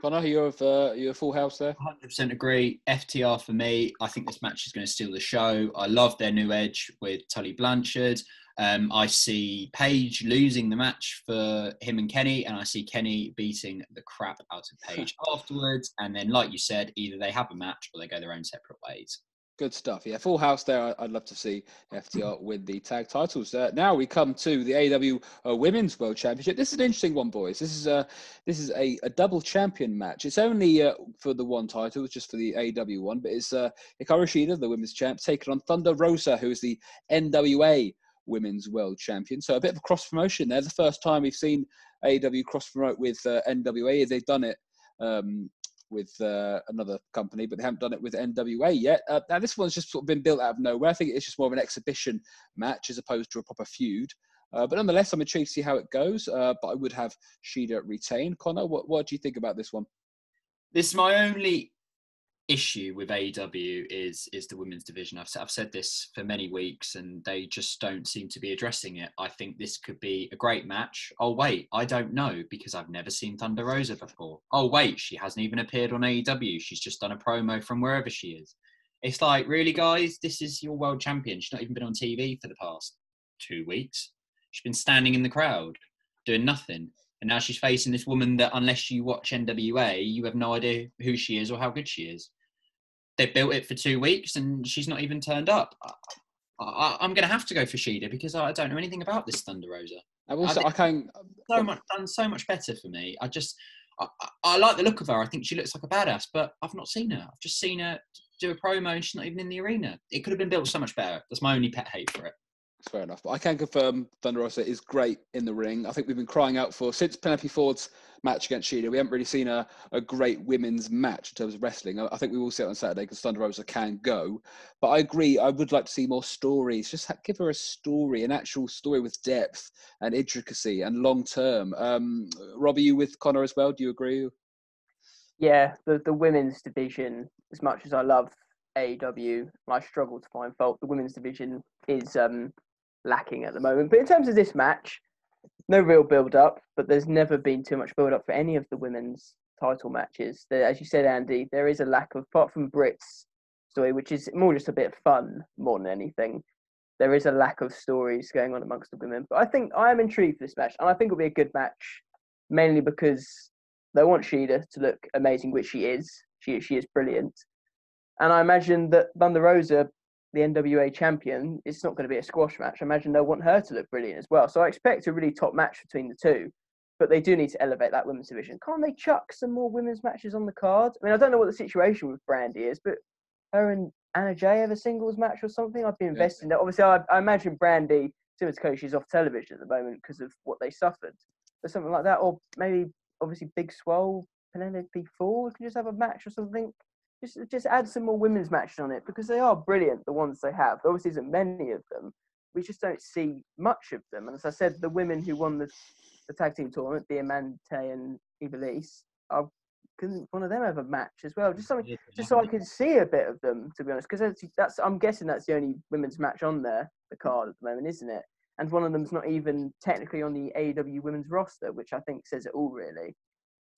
S1: Connor, you have uh, you a full house there.
S2: 100% agree. FTR for me. I think this match is going to steal the show. I love their new edge with Tully Blanchard. Um, I see Page losing the match for him and Kenny, and I see Kenny beating the crap out of Page afterwards. And then, like you said, either they have a match or they go their own separate ways.
S1: Good stuff. Yeah, full house there. I'd love to see FTR win the tag titles. Uh, now we come to the AEW uh, Women's World Championship. This is an interesting one, boys. This is a this is a, a double champion match. It's only uh, for the one title, it's just for the AEW one, but it's uh, Hikaru Shida, the women's champ, taking on Thunder Rosa, who is the NWA Women's World Champion. So a bit of a cross promotion there. The first time we've seen AEW cross promote with uh, NWA. They've done it um, with uh, another company, but they haven't done it with NWA yet. Uh, now, this one's just sort of been built out of nowhere. I think it's just more of an exhibition match as opposed to a proper feud. Uh, but nonetheless, I'm intrigued to see how it goes. Uh, but I would have Shida retain. Connor, what, what do you think about this one?
S2: This is my only issue with AEW is is the women's division. I've, I've said this for many weeks, and they just don't seem to be addressing it. I think this could be a great match. Oh wait, I don't know because I've never seen Thunder Rosa before. Oh wait, she hasn't even appeared on AEW. She's just done a promo from wherever she is. It's like, really, guys, this is your world champion. She's not even been on TV for the past two weeks. She's been standing in the crowd doing nothing. And now she's facing this woman that, unless you watch NWA, you have no idea who she is or how good she is they built it for two weeks and she's not even turned up. I, am going to have to go for Shida because I don't know anything about this Thunder Rosa.
S1: I also I, I can
S2: so much done so much better for me. I just I, I, like the look of her. I think she looks like a badass, but I've not seen her. I've just seen her do a promo and she's not even in the arena. It could have been built so much better. That's my only pet hate for it.
S1: Fair enough. But I can confirm Thunder Rosa is great in the ring. I think we've been crying out for since Penelope Ford's match against Shida. We haven't really seen a, a great women's match in terms of wrestling. I, I think we will see it on Saturday because Thunder Rosa can go. But I agree. I would like to see more stories. Just give her a story, an actual story with depth and intricacy and long term. Um, Rob, are you with Connor as well? Do you agree?
S3: Yeah, the the women's division. As much as I love AEW, I struggle to find fault. The women's division is um, lacking at the moment. But in terms of this match, no real build up. But there's never been too much build up for any of the women's title matches. There, as you said, Andy, there is a lack of apart from Britt's story, which is more just a bit of fun more than anything. There is a lack of stories going on amongst the women. But I think I am intrigued for this match, and I think it'll be a good match, mainly because they want Shida to look amazing, which she is. She she is brilliant, and I imagine that Thunder Rosa, the NWA champion, it's not going to be a squash match. I imagine they'll want her to look brilliant as well. So I expect a really top match between the two. But they do need to elevate that women's division. Can't they chuck some more women's matches on the card? I mean, I don't know what the situation with Brandi is, but her and Anna Jay have a singles match or something. I'd be invested in that. Obviously, I, I imagine Brandi, similar to Cody, she's off television at the moment because of what they suffered. Or something like that. Or maybe, obviously, Big Swole, Penelope Ford can just have a match or something. Just, just add some more women's matches on it because they are brilliant, the ones they have. There obviously isn't many of them. We just don't see much of them. And as I said, the women who won the, the tag team tournament, Diamante and Ivelisse, are couldn't one of them have a match as well? Just something, just so I could see a bit of them, to be honest. Because that's, that's, I'm guessing that's the only women's match on there, the card at the moment, isn't it? And one of them's not even technically on the AEW women's roster, which I think says it all, really.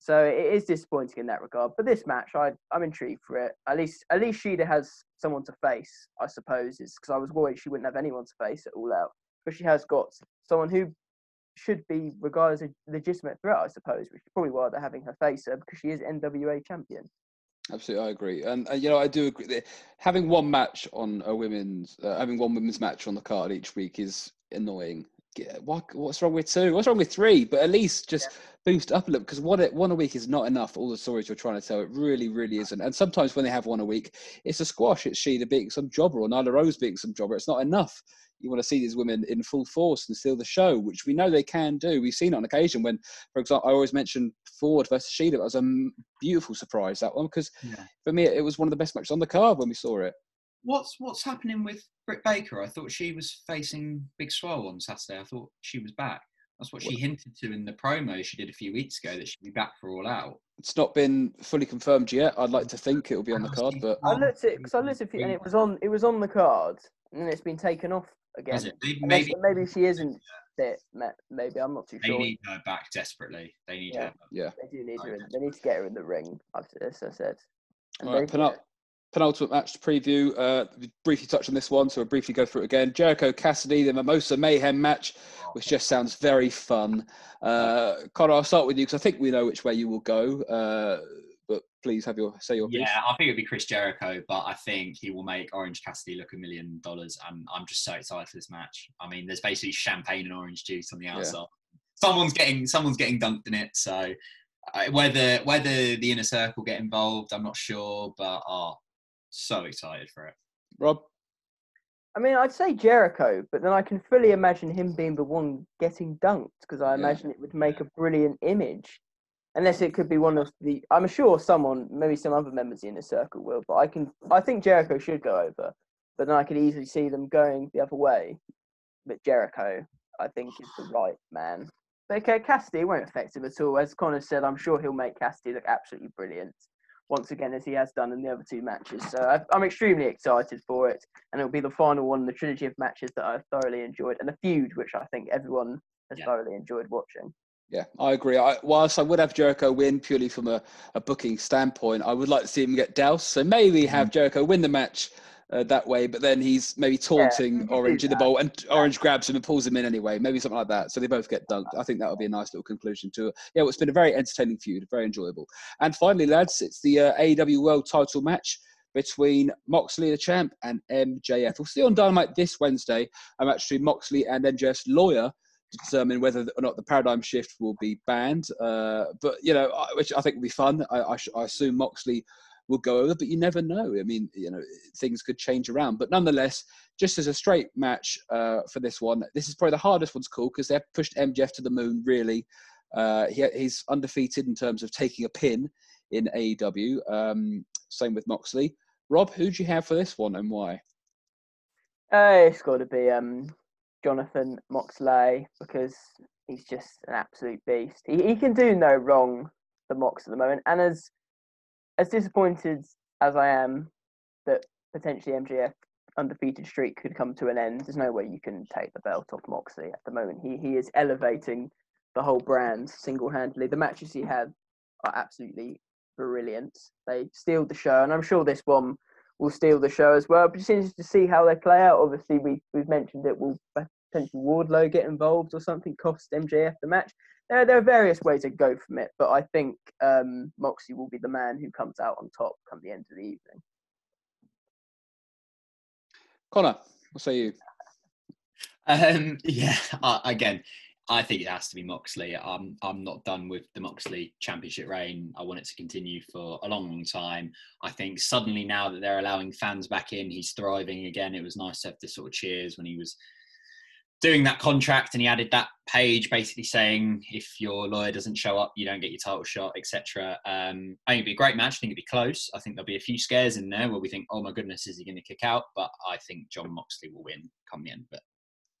S3: So it is disappointing in that regard. But this match, I, I'm intrigued for it. At least, at least Shida has someone to face, I suppose. Is because I was worried she wouldn't have anyone to face at all out, but she has got someone who should be regarded as a legitimate threat, I suppose, which is probably why they're having her face her because she is NWA champion.
S1: Absolutely, I agree, and uh, you know I do agree. That having one match on a women's, uh, having one women's match on the card each week is annoying. What, what's wrong with two? What's wrong with three? But at least just yeah. boost up a little because one one a week is not enough. All the stories you're trying to tell, it really, really isn't. And sometimes when they have one a week, it's a squash. It's Shida being some jobber or Nyla Rose being some jobber. It's not enough you want to see these women in full force and steal the show, which we know they can do. We've seen it on occasion when, for example, I always mention Ford versus Shida. It was a beautiful surprise that one because yeah. for me it was one of the best matches on the card when we saw it.
S2: What's what's happening with Britt Baker? I thought she was facing Big Swole on Saturday. I thought she was back. That's what she hinted to in the promo she did a few weeks ago that she'd be back for All Out.
S1: It's not been fully confirmed yet. I'd like to think it will be on the card, but
S3: I looked at because I looked at it and it was on it was on the card and it's been taken off again. Maybe, maybe, maybe she isn't fit. Maybe I'm not too
S2: they
S3: sure.
S2: They need her back desperately. They need
S1: yeah.
S2: her.
S1: Yeah,
S3: they do need her. In, they need to get her in the ring. after this. I said.
S1: All right, penult- penultimate match to preview. Uh, briefly touch on this one, so we'll briefly go through it again. Jericho Cassidy, the Mimosa Mayhem match, which just sounds very fun. Uh, Connor, I'll start with you because I think we know which way you will go. Uh, but please have your say your
S2: yeah,
S1: piece.
S2: I think it'll be Chris Jericho, but I think he will make Orange Cassidy look a million dollars, and I'm just so excited for this match. I mean, there's basically champagne and orange juice on the outside. Yeah. Someone's getting someone's getting dunked in it, so uh, whether whether the inner circle get involved, I'm not sure, but oh, so excited for it.
S1: Rob.
S3: I mean, I'd say Jericho, but then I can fully imagine him being the one getting dunked because I imagine yeah. it would make a brilliant image unless it could be one of the. I'm sure someone, maybe some other members in the circle will, but I can. I think Jericho should go over, but then I could easily see them going the other way. But Jericho, I think, is the right man. But okay, Cassidy won't affect him at all. As Connor said, I'm sure he'll make Cassidy look absolutely brilliant once again, as he has done in the other two matches. So I'm extremely excited for it, and it'll be the final one in the trilogy of matches that I've thoroughly enjoyed, and a feud which I think everyone has yeah. thoroughly enjoyed watching.
S1: Yeah, I agree. I, whilst I would have Jericho win purely from a, a booking standpoint, I would like to see him get doused. So maybe have mm. Jericho win the match uh, that way, but then he's maybe taunting yeah, Orange in the bowl, and Orange grabs him and pulls him in anyway. Maybe something like that. So they both get dunked. I think that would be a nice little conclusion to it. Yeah, well, it's been a very entertaining feud, very enjoyable. And finally, lads, it's the uh, AEW World Title match between Moxley, the champ, and MJF. We'll see on Dynamite this Wednesday a match between Moxley and MJF's lawyer to determine whether or not the paradigm shift will be banned. Uh, but you know, which I think will be fun. I, I, I, assume Moxley will go over, but you never know. I mean, you know, things could change around. But nonetheless, just as a straight match uh, for this one, this is probably the hardest one to call because they've pushed MJF to the moon, really. Uh, he, he's undefeated in terms of taking a pin in AEW. Um, same with Moxley. Rob, who do you have for this one and why?
S3: Uh, it's got to be um, Jonathan Moxley because he's just an absolute beast. He, he can do no wrong the Mox at the moment. And as as disappointed as I am that potentially MJF undefeated streak could come to an end, there's no way you can take the belt off Moxley at the moment. He he is elevating the whole brand single handedly. The matches he had are absolutely brilliant. They steal the show, and I'm sure this one will steal the show as well. But just interested to see how they play out. Obviously, we we've mentioned it will potentially Wardlow get involved or something, cost MJF the match. There, there are various ways to go from it, but I think um, Moxie will be the man who comes out on top come the end of the evening.
S1: Connor, what say you?
S2: Um, yeah, uh, again, I think it has to be Moxley. I'm I'm not done with the Moxley championship reign. I want it to continue for a long, long time. I think suddenly now that they're allowing fans back in, he's thriving again. It was nice to have the sort of cheers when he was doing that contract and he added that page basically saying if your lawyer doesn't show up you don't get your title shot etc um, i think it'd be a great match i think it'd be close i think there'll be a few scares in there where we think oh my goodness is he going to kick out but i think Jon Moxley will win come the end it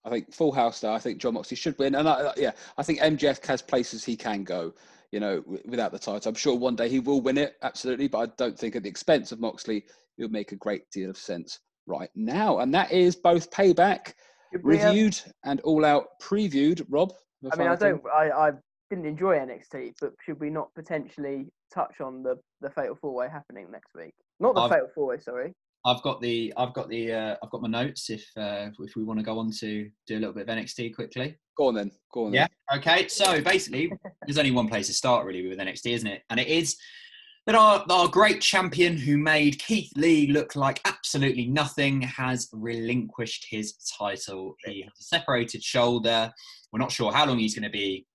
S1: I think full house there. I think Jon Moxley should win, and I, yeah, I think MJF has places he can go. You know, without the title, I'm sure one day he will win it, absolutely. But I don't think at the expense of Moxley, it would make a great deal of sense right now. And that is both payback reviewed and all out previewed. Rob,
S3: I mean, I don't. I, I didn't enjoy NXT, but should we not potentially touch on the the Fatal Four Way happening next week? Not the I've, Fatal Four Way, sorry.
S2: I've got the I've got the uh, I've got my notes. If uh, if we want to go on to do a little bit of NXT quickly.
S1: Go on then. Go on.
S2: Yeah. Then. Okay. So basically, there's only one place to start really with NXT, isn't it? And it is that our, our great champion who made Keith Lee look like absolutely nothing has relinquished his title. He has a separated shoulder. We're not sure how long he's going to be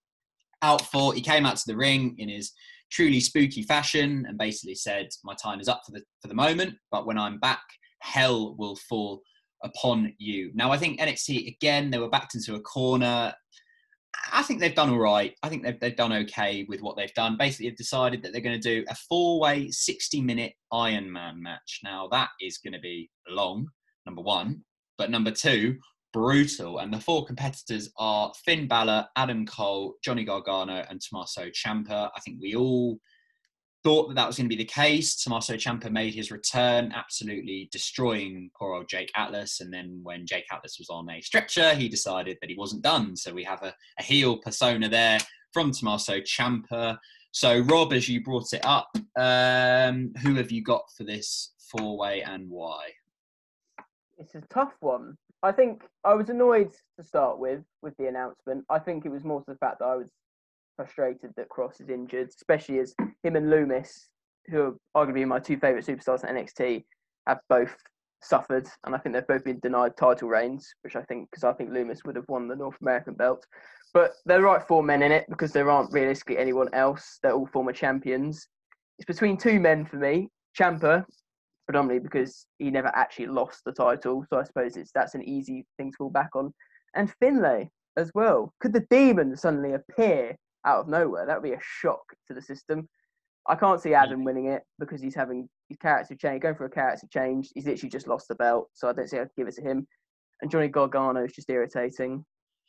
S2: out for. He came out to the ring in his truly spooky fashion and basically said, "My time is up for the for the moment, but when I'm back, hell will fall upon you." Now, I think NXT again they were backed into a corner. I think they've done all right. I think they've, they've done okay with what they've done. Basically, they've decided that they're going to do a four way, 60 minute Iron Man match. Now, that is going to be long, number one. But number two, brutal. And the four competitors are Finn Balor, Adam Cole, Johnny Gargano, and Tommaso Ciampa. I think we all thought that that was going to be the case. Tommaso Ciampa made his return, absolutely destroying poor old Jake Atlas. And then when Jake Atlas was on a stretcher, he decided that he wasn't done. So we have a, a heel persona there from Tommaso Ciampa. So Rob, as you brought it up, um, who have you got for this four-way and why?
S3: It's a tough one. I think I was annoyed to start with with the announcement. I think it was more to the fact that I was frustrated that Kross is injured, especially as him and Lumis, who are arguably my two favourite superstars in NXT, have both suffered, and I think they've both been denied title reigns, which I think because I think Lumis would have won the North American belt. But they're right four men in it because there aren't realistically anyone else. They're all former champions. It's between two men for me. Ciampa, predominantly because he never actually lost the title, so I suppose it's that's an easy thing to fall back on. And Finlay as well. Could the demon suddenly appear out of nowhere. That would be a shock to the system. I can't see Adam mm-hmm. winning it because he's having his character change, going for a character change. He's literally just lost the belt, so I don't see how to give it to him. And Johnny Gargano is just irritating.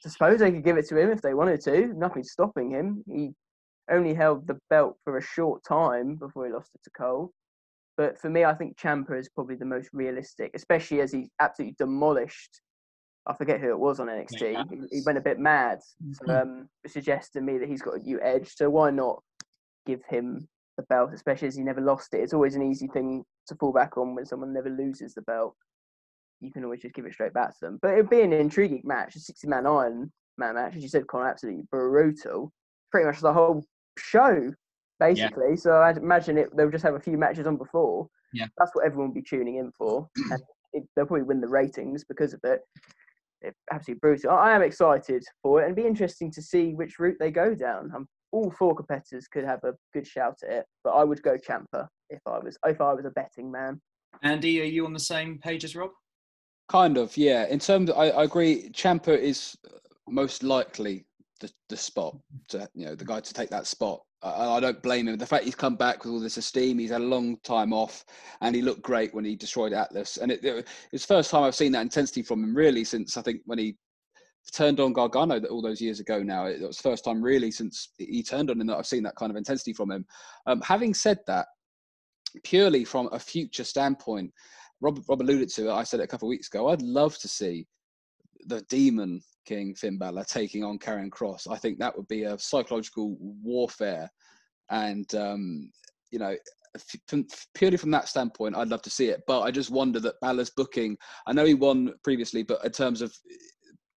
S3: I suppose they could give it to him if they wanted to. Nothing's stopping him. He only held the belt for a short time before he lost it to Cole. But for me, I think Ciampa is probably the most realistic, especially as he absolutely demolished I forget who it was on NXT. He, he, went a bit mad, mm-hmm. um, suggesting me that he's got a new edge. So why not give him the belt, especially as he never lost it? It's always an easy thing to fall back on when someone never loses the belt. You can always just give it straight back to them. But it'd be an intriguing match, a 60 man Iron Man match, as you said, Connor, absolutely brutal. Pretty much the whole show, basically. Yeah. So I imagine it. They'll just have a few matches on before.
S2: Yeah,
S3: that's what everyone will be tuning in for, and it, they'll probably win the ratings because of it absolutely brutal. I am excited for it, and be interesting to see which route they go down. Um, all four competitors could have a good shout at it, but I would go Ciampa if I was if I was a betting man.
S2: Andy, are you on the same page as Rob?
S1: Kind of, yeah. In terms, of, I, I agree. Champa is most likely the, the spot to you know the guy to take that spot. I, I don't blame him. The fact he's come back with all this esteem, he's had a long time off, and he looked great when he destroyed Atlas. And it, it, it's the first time I've seen that intensity from him really since I think when he turned on Gargano all those years ago. Now it, was first time really since he turned on him that I've seen that kind of intensity from him. Um, having said that, purely from a future standpoint, Rob, Rob alluded to it. I said it a couple of weeks ago. I'd love to see the Demon King Finn Balor taking on Karrion Kross. I think that would be a psychological warfare, and um, you know, from, purely from that standpoint, I'd love to see it. But I just wonder that Balor's booking. I know he won previously, but in terms of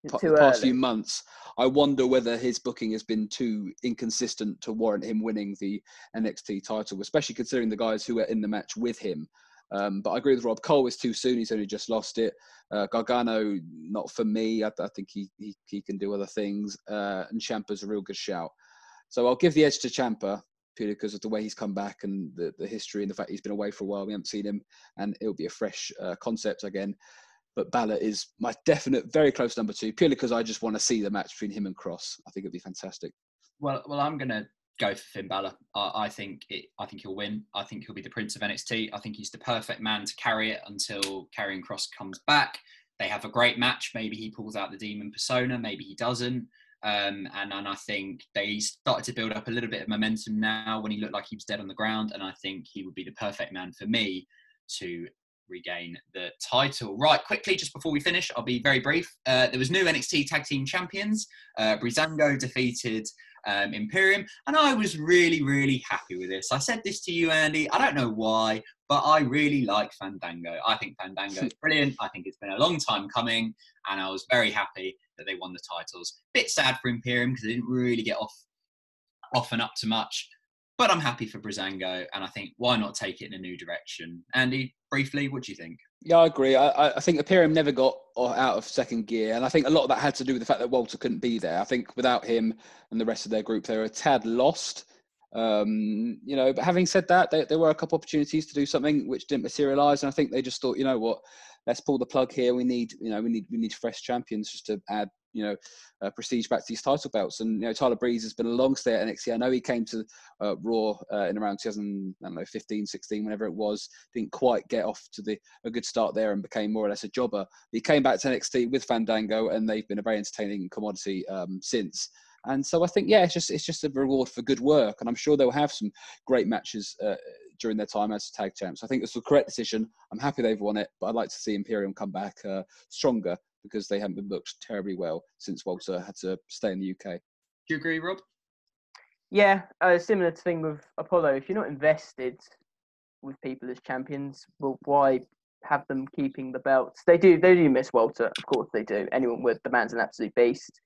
S1: the past few months, I wonder whether his booking has been too inconsistent to warrant him winning the NXT title, especially considering the guys who were in the match with him. Um, but I agree with Rob. Cole is too soon. He's only just lost it. Uh, Gargano, not for me. I, I think he, he, he can do other things. Uh, and Ciampa's a real good shout. So I'll give the edge to Ciampa purely because of the way he's come back and the, the history and the fact he's been away for a while. We haven't seen him, and it'll be a fresh uh, concept again. But Balor is my definite, very close number two, purely because I just want to see the match between him and Kross. I think it'd be fantastic.
S2: Well, well, I'm gonna go for Finn Balor. I, I think it. I think he'll win. I think he'll be the Prince of NXT. I think he's the perfect man to carry it until Karrion Kross comes back. They have a great match. Maybe he pulls out the demon persona. Maybe he doesn't. Um, and, and I think they started to build up a little bit of momentum now when he looked like he was dead on the ground. And I think he would be the perfect man for me to regain the title. Right, quickly, just before we finish, I'll be very brief. Uh, there was new NXT Tag Team Champions. Uh, Breezango defeated um, Imperium, and I was really, really happy with this. I said this to you, Andy. I don't know why, but I really like Fandango. I think Fandango is brilliant. I think it's been a long time coming, and I was very happy that they won the titles. Bit sad for Imperium because they didn't really get off off and up to much. But I'm happy for Breezango, and I think why not take it in a new direction? Andy, briefly, what do you think?
S1: Yeah, I agree. I, I think Imperium never got out of second gear, and I think a lot of that had to do with the fact that Walter couldn't be there. I think without him and the rest of their group, they were a tad lost. Um, you know, but having said that, there, there were a couple opportunities to do something which didn't materialise, and I think they just thought, you know what, let's pull the plug here. We need, you know, we need we need fresh champions just to add, you know, uh, prestige back to these title belts. And you know, Tyler Breeze has been a long stay at NXT. I know he came to uh, Raw uh, in around 2000, I don't know, 15, 16, whenever it was. Didn't quite get off to the a good start there and became more or less a jobber. He came back to NXT with Fandango, and they've been a very entertaining commodity um, since. And so I think, yeah, it's just it's just a reward for good work, and I'm sure they'll have some great matches uh, during their time as tag champs. I think it's the correct decision. I'm happy they've won it, but I'd like to see Imperium come back uh, stronger because they haven't been booked terribly well since Walter had to stay in the UK.
S2: Do you agree, Rob?
S3: Yeah, uh, similar thing with Apollo. If you're not invested with people as champions, well, why have them keeping the belts? They do. They do miss Walter, of course they do. Anyone would. The man's an absolute beast.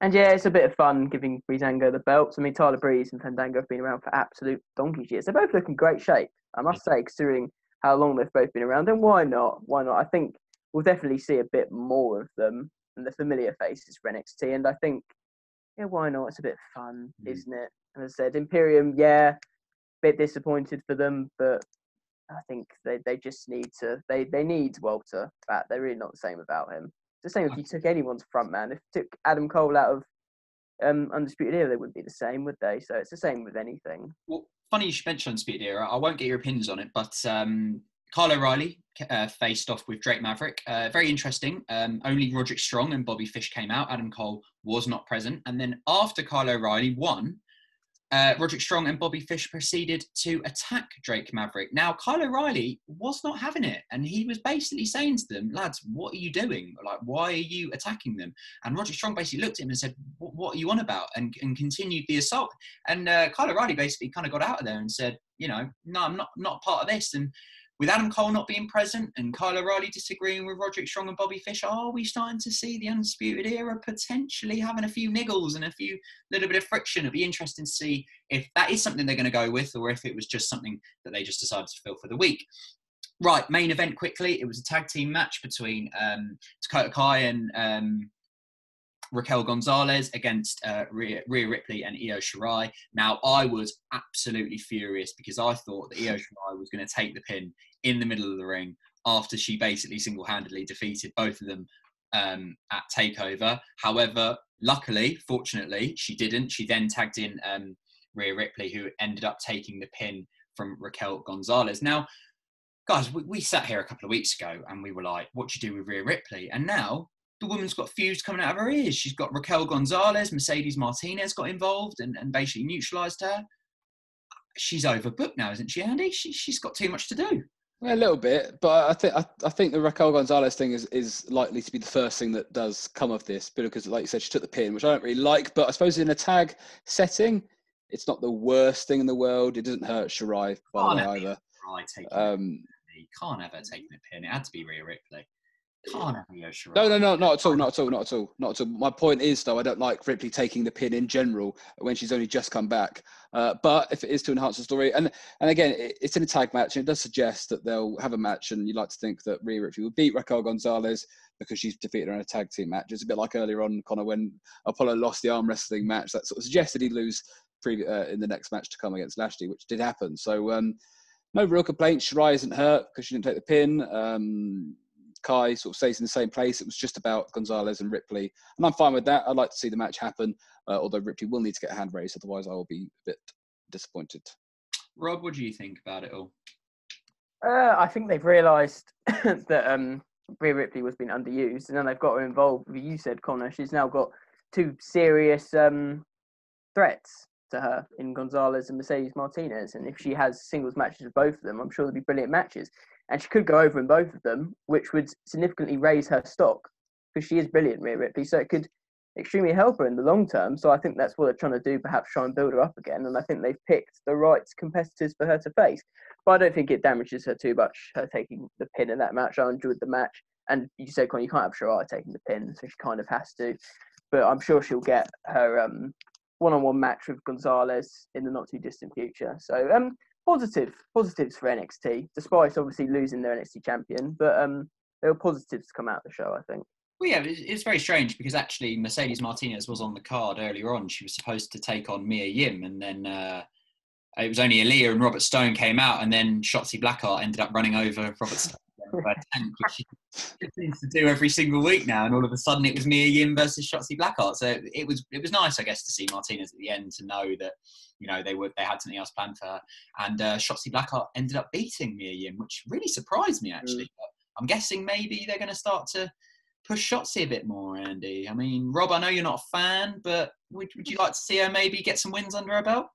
S3: And yeah, it's a bit of fun giving Breezango the belts. I mean, Tyler Breeze and Fandango have been around for absolute donkey's years. They both look in great shape, I must say, considering how long they've both been around. And why not? Why not? I think we'll definitely see a bit more of them and the familiar faces for NXT. And I think, yeah, why not? It's a bit fun, mm. isn't it? And as I said, Imperium, yeah, bit disappointed for them, but I think they, they just need to they, they need Walter back. They're really not the same about him. It's the same if you took anyone's front man. If you took Adam Cole out of um, Undisputed Era, they wouldn't be the same, would they? So it's the same with anything.
S2: Well, funny you should mention Undisputed Era. I won't get your opinions on it, but um, Kyle O'Reilly uh, faced off with Drake Maverick. Uh, very interesting. Um, only Roderick Strong and Bobby Fish came out. Adam Cole was not present. And then after Kyle O'Reilly won, uh, Roderick Strong and Bobby Fish proceeded to attack Drake Maverick. Now, Kyle O'Reilly was not having it, and he was basically saying to them, "Lads, what are you doing? Like, why are you attacking them?" And Roderick Strong basically looked at him and said, "What are you on about?" and, and continued the assault. And uh, Kyle O'Reilly basically kind of got out of there and said, "You know, no, I'm not not part of this." And with Adam Cole not being present and Kyle O'Reilly disagreeing with Roderick Strong and Bobby Fish, are we starting to see the Undisputed Era potentially having a few niggles and a few little bit of friction? It'd be interesting to see if that is something they're going to go with or if it was just something that they just decided to fill for the week. Right, main event quickly. It was a tag team match between um, Dakota Kai and um, Raquel Gonzalez against uh, Rhea, Rhea, Ripley and Io Shirai. Now, I was absolutely furious because I thought that Io Shirai was going to take the pin in the middle of the ring after she basically single-handedly defeated both of them um, at Takeover. However, luckily, fortunately, she didn't. She then tagged in um, Rhea Ripley, who ended up taking the pin from Raquel Gonzalez. Now, guys, we, we sat here a couple of weeks ago and we were like, what do you do with Rhea Ripley? And now the woman's got fused coming out of her ears. She's got Raquel Gonzalez, Mercedes Martinez got involved and, and basically neutralised her. She's overbooked now, isn't she, Andy? She, she's got too much to do.
S1: Yeah, a little bit, but I think I, I, think the Raquel Gonzalez thing is, is likely to be the first thing that does come of this, because like you said, she took the pin, which I don't really like. But I suppose in a tag setting, it's not the worst thing in the world. It doesn't hurt Shirai by the way either.
S2: Um, can't ever take the pin. It had to be Rhea Ripley. Can't have Io Shirai.
S1: No, no, no, not at all, not at all, not at all, not at all. My point is, though, I don't like Ripley taking the pin in general when she's only just come back. Uh, but if it is to enhance the story, and and again, it's in a tag match, and it does suggest that they'll have a match, and you'd like to think that Rhea Ripley will beat Raquel Gonzalez because she's defeated her in a tag team match. It's a bit like earlier on, Connor, when Apollo lost the arm wrestling match. That sort of suggested he'd lose pre- uh, in the next match to come against Lashley, which did happen. So. Um, no real complaints. Shirai isn't hurt because she didn't take the pin. Um, Kai sort of stays in the same place. It was just about Gonzalez and Ripley, and I'm fine with that. I'd like to see the match happen, uh, although Ripley will need to get a hand raised, otherwise I will be a bit disappointed.
S2: Rob, what do you think about it all?
S3: Uh, I think they've realised that um, Rhea Ripley was being underused, and then they've got her involved. You said Connor, she's now got two serious um, threats to her in Gonzalez and Mercedes Martinez. And if she has singles matches with both of them, I'm sure they'll be brilliant matches and she could go over in both of them, which would significantly raise her stock because she is brilliant, Rhea Ripley. So it could extremely help her in the long term. So I think that's what they're trying to do, perhaps try and build her up again. And I think they've picked the right competitors for her to face. But I don't think it damages her too much, her taking the pin in that match. I enjoyed the match. And you said, Con, you can't have Shirai taking the pin, so she kind of has to. But I'm sure she'll get her um, one-on-one match with Gonzalez in the not too distant future. So um, positive positives for NXT, despite obviously losing their NXT champion. But um, there were positives to come out of the show, I think.
S2: Well, yeah, it's very strange because actually Mercedes Martinez was on the card earlier on. She was supposed to take on Mia Yim, and then uh, it was only Aliyah and Robert Stone came out, and then Shotzi Blackheart ended up running over Robert Stone tank, which she seems to do every single week now. And all of a sudden, it was Mia Yim versus Shotzi Blackheart. So it was it was nice, I guess, to see Martinez at the end to know that you know they were they had something else planned for her. And uh, Shotzi Blackheart ended up beating Mia Yim, which really surprised me actually. Mm. I'm guessing maybe they're going to start to push Shotzi a bit more, Andy. I mean, Rob, I know you're not a fan, but would, would you like to see her maybe get some wins under her belt?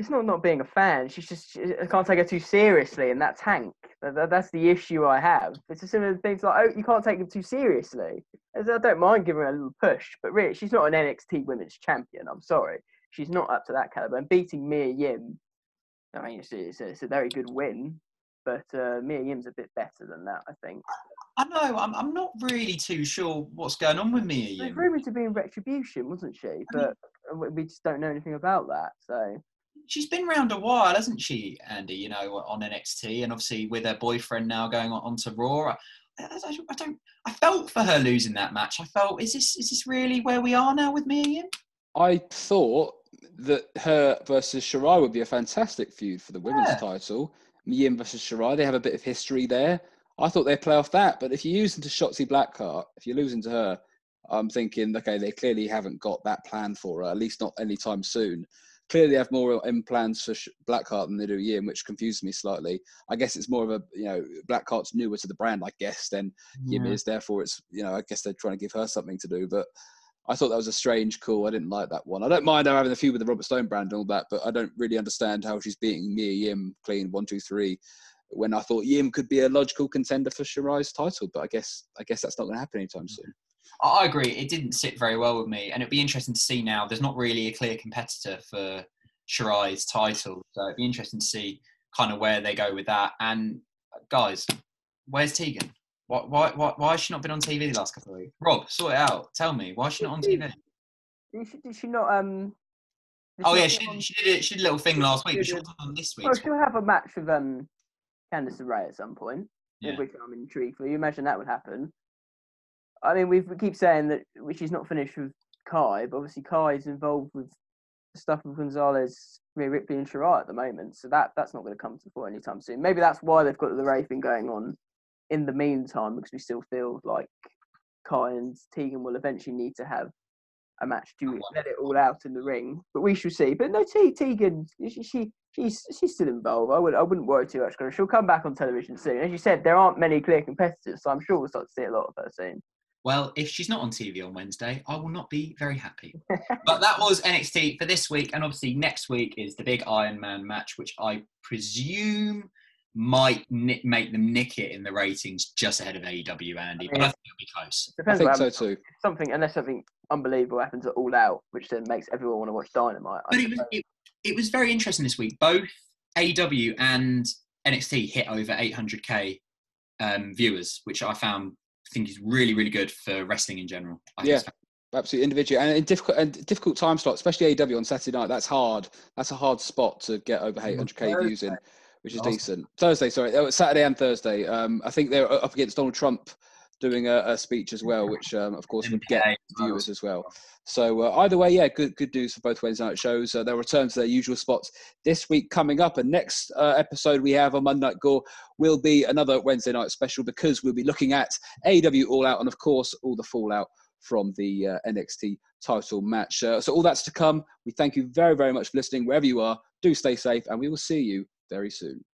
S3: It's not not being a fan. She's just she, I can't take her too seriously, and that's Hank. That, that's the issue I have. It's a similar things like oh, you can't take her too seriously. As I don't mind giving her a little push, but really, she's not an NXT Women's Champion. I'm sorry, she's not up to that caliber. And beating Mia Yim, I mean, it's, it's, a, it's a very good win, but uh, Mia Yim's a bit better than that, I think.
S2: I know. I'm, I'm not really too sure what's going on with Mia Yim.
S3: She's rumoured to be in Retribution, wasn't she? But I mean, we just don't know anything about that. So
S2: she's been around a while, hasn't she, Andy? You know, on NXT, and obviously with her boyfriend now going on to Raw. I, I, I, don't. I felt for her losing that match. I felt, is this is this really where we are now with Mia Yim?
S1: I thought that her versus Shirai would be a fantastic feud for the women's yeah. title. Yim versus Shirai, they have a bit of history there. I thought they'd play off that, but if you use into Shotzi Blackheart, if you're losing to her, I'm thinking, okay, they clearly haven't got that plan for her, at least not anytime soon clearly have more implants for Blackheart than they do Yim, which confuses me slightly. I guess it's more of a you know Blackheart's newer to the brand, I guess, than yeah. Yim is. Therefore, it's you know I guess they're trying to give her something to do. But I thought that was a strange call. I didn't like that one. I don't mind her having a few with the Robert Stone brand and all that, but I don't really understand how she's beating Mia Yim clean one two three. When I thought Yim could be a logical contender for Shirai's title, but I guess I guess that's not going to happen anytime mm-hmm. soon.
S2: I agree. It didn't sit very well with me, and it'd be interesting to see now. There's not really a clear competitor for Shirai's title, so it'd be interesting to see kind of where they go with that. And guys, where's Tegan? Why, why, why, why has she not been on TV the last couple of weeks? Rob, sort it out. Tell me, why is she not on TV?
S3: Did she, did she not? Um,
S2: oh yeah, she did, she did. A, she did a little thing last week, but she wasn't on this week.
S3: Well, she'll have a match with um, Candice LeRae at some point, yeah. which I'm intrigued for. You imagine that would happen. I mean, we keep saying that which is not finished with Kai, but obviously Kai is involved with stuff with Gonzalez, Ripley, and Shirai at the moment. So that that's not going to come to the fore anytime soon. Maybe that's why they've got the Ray going on in the meantime, because we still feel like Kai and Tegan will eventually need to have a match to let it all out in the ring. But we shall see. But no, Te- Tegan, she, she she's she's still involved. I would I wouldn't worry too much. She'll come back on television soon. As you said, there aren't many clear competitors, so I'm sure we'll start to see a lot of her soon.
S2: Well, if she's not on TV on Wednesday, I will not be very happy. but that was NXT for this week, and obviously next week is the big Iron Man match, which I presume might ni- make them nick it in the ratings just ahead of AEW, Andy. But I think it'll be close.
S1: I
S3: Depends
S1: think so
S3: happens.
S1: too.
S3: Something unless something unbelievable happens at All Out, which then makes everyone want to watch Dynamite.
S2: But it was it, it was very interesting this week. Both AEW and NXT hit over 800k um, viewers, which I found I think is really really good for wrestling in general. I
S1: Yeah. Absolutely individual and in difficult and difficult time slot, especially AEW on Saturday night. That's hard. That's a hard spot to get over 800k views in, which is
S2: Last-
S1: decent. Thursday, sorry, oh, Saturday and Thursday. Um, I think they're up against Donald Trump doing a, a speech as well, which um, of course would get
S2: NBA as well.
S1: viewers as well. So uh, either way, yeah, good good news for both Wednesday night shows. Uh, they'll return to their usual spots this week coming up. And next uh, episode we have on Monday Night Gore will be another Wednesday night special because we'll be looking at AEW All Out and of course all the fallout from the uh, NXT title match. Uh, so all that's to come. We thank you very very much for listening wherever you are. Do stay safe, and we will see you very soon.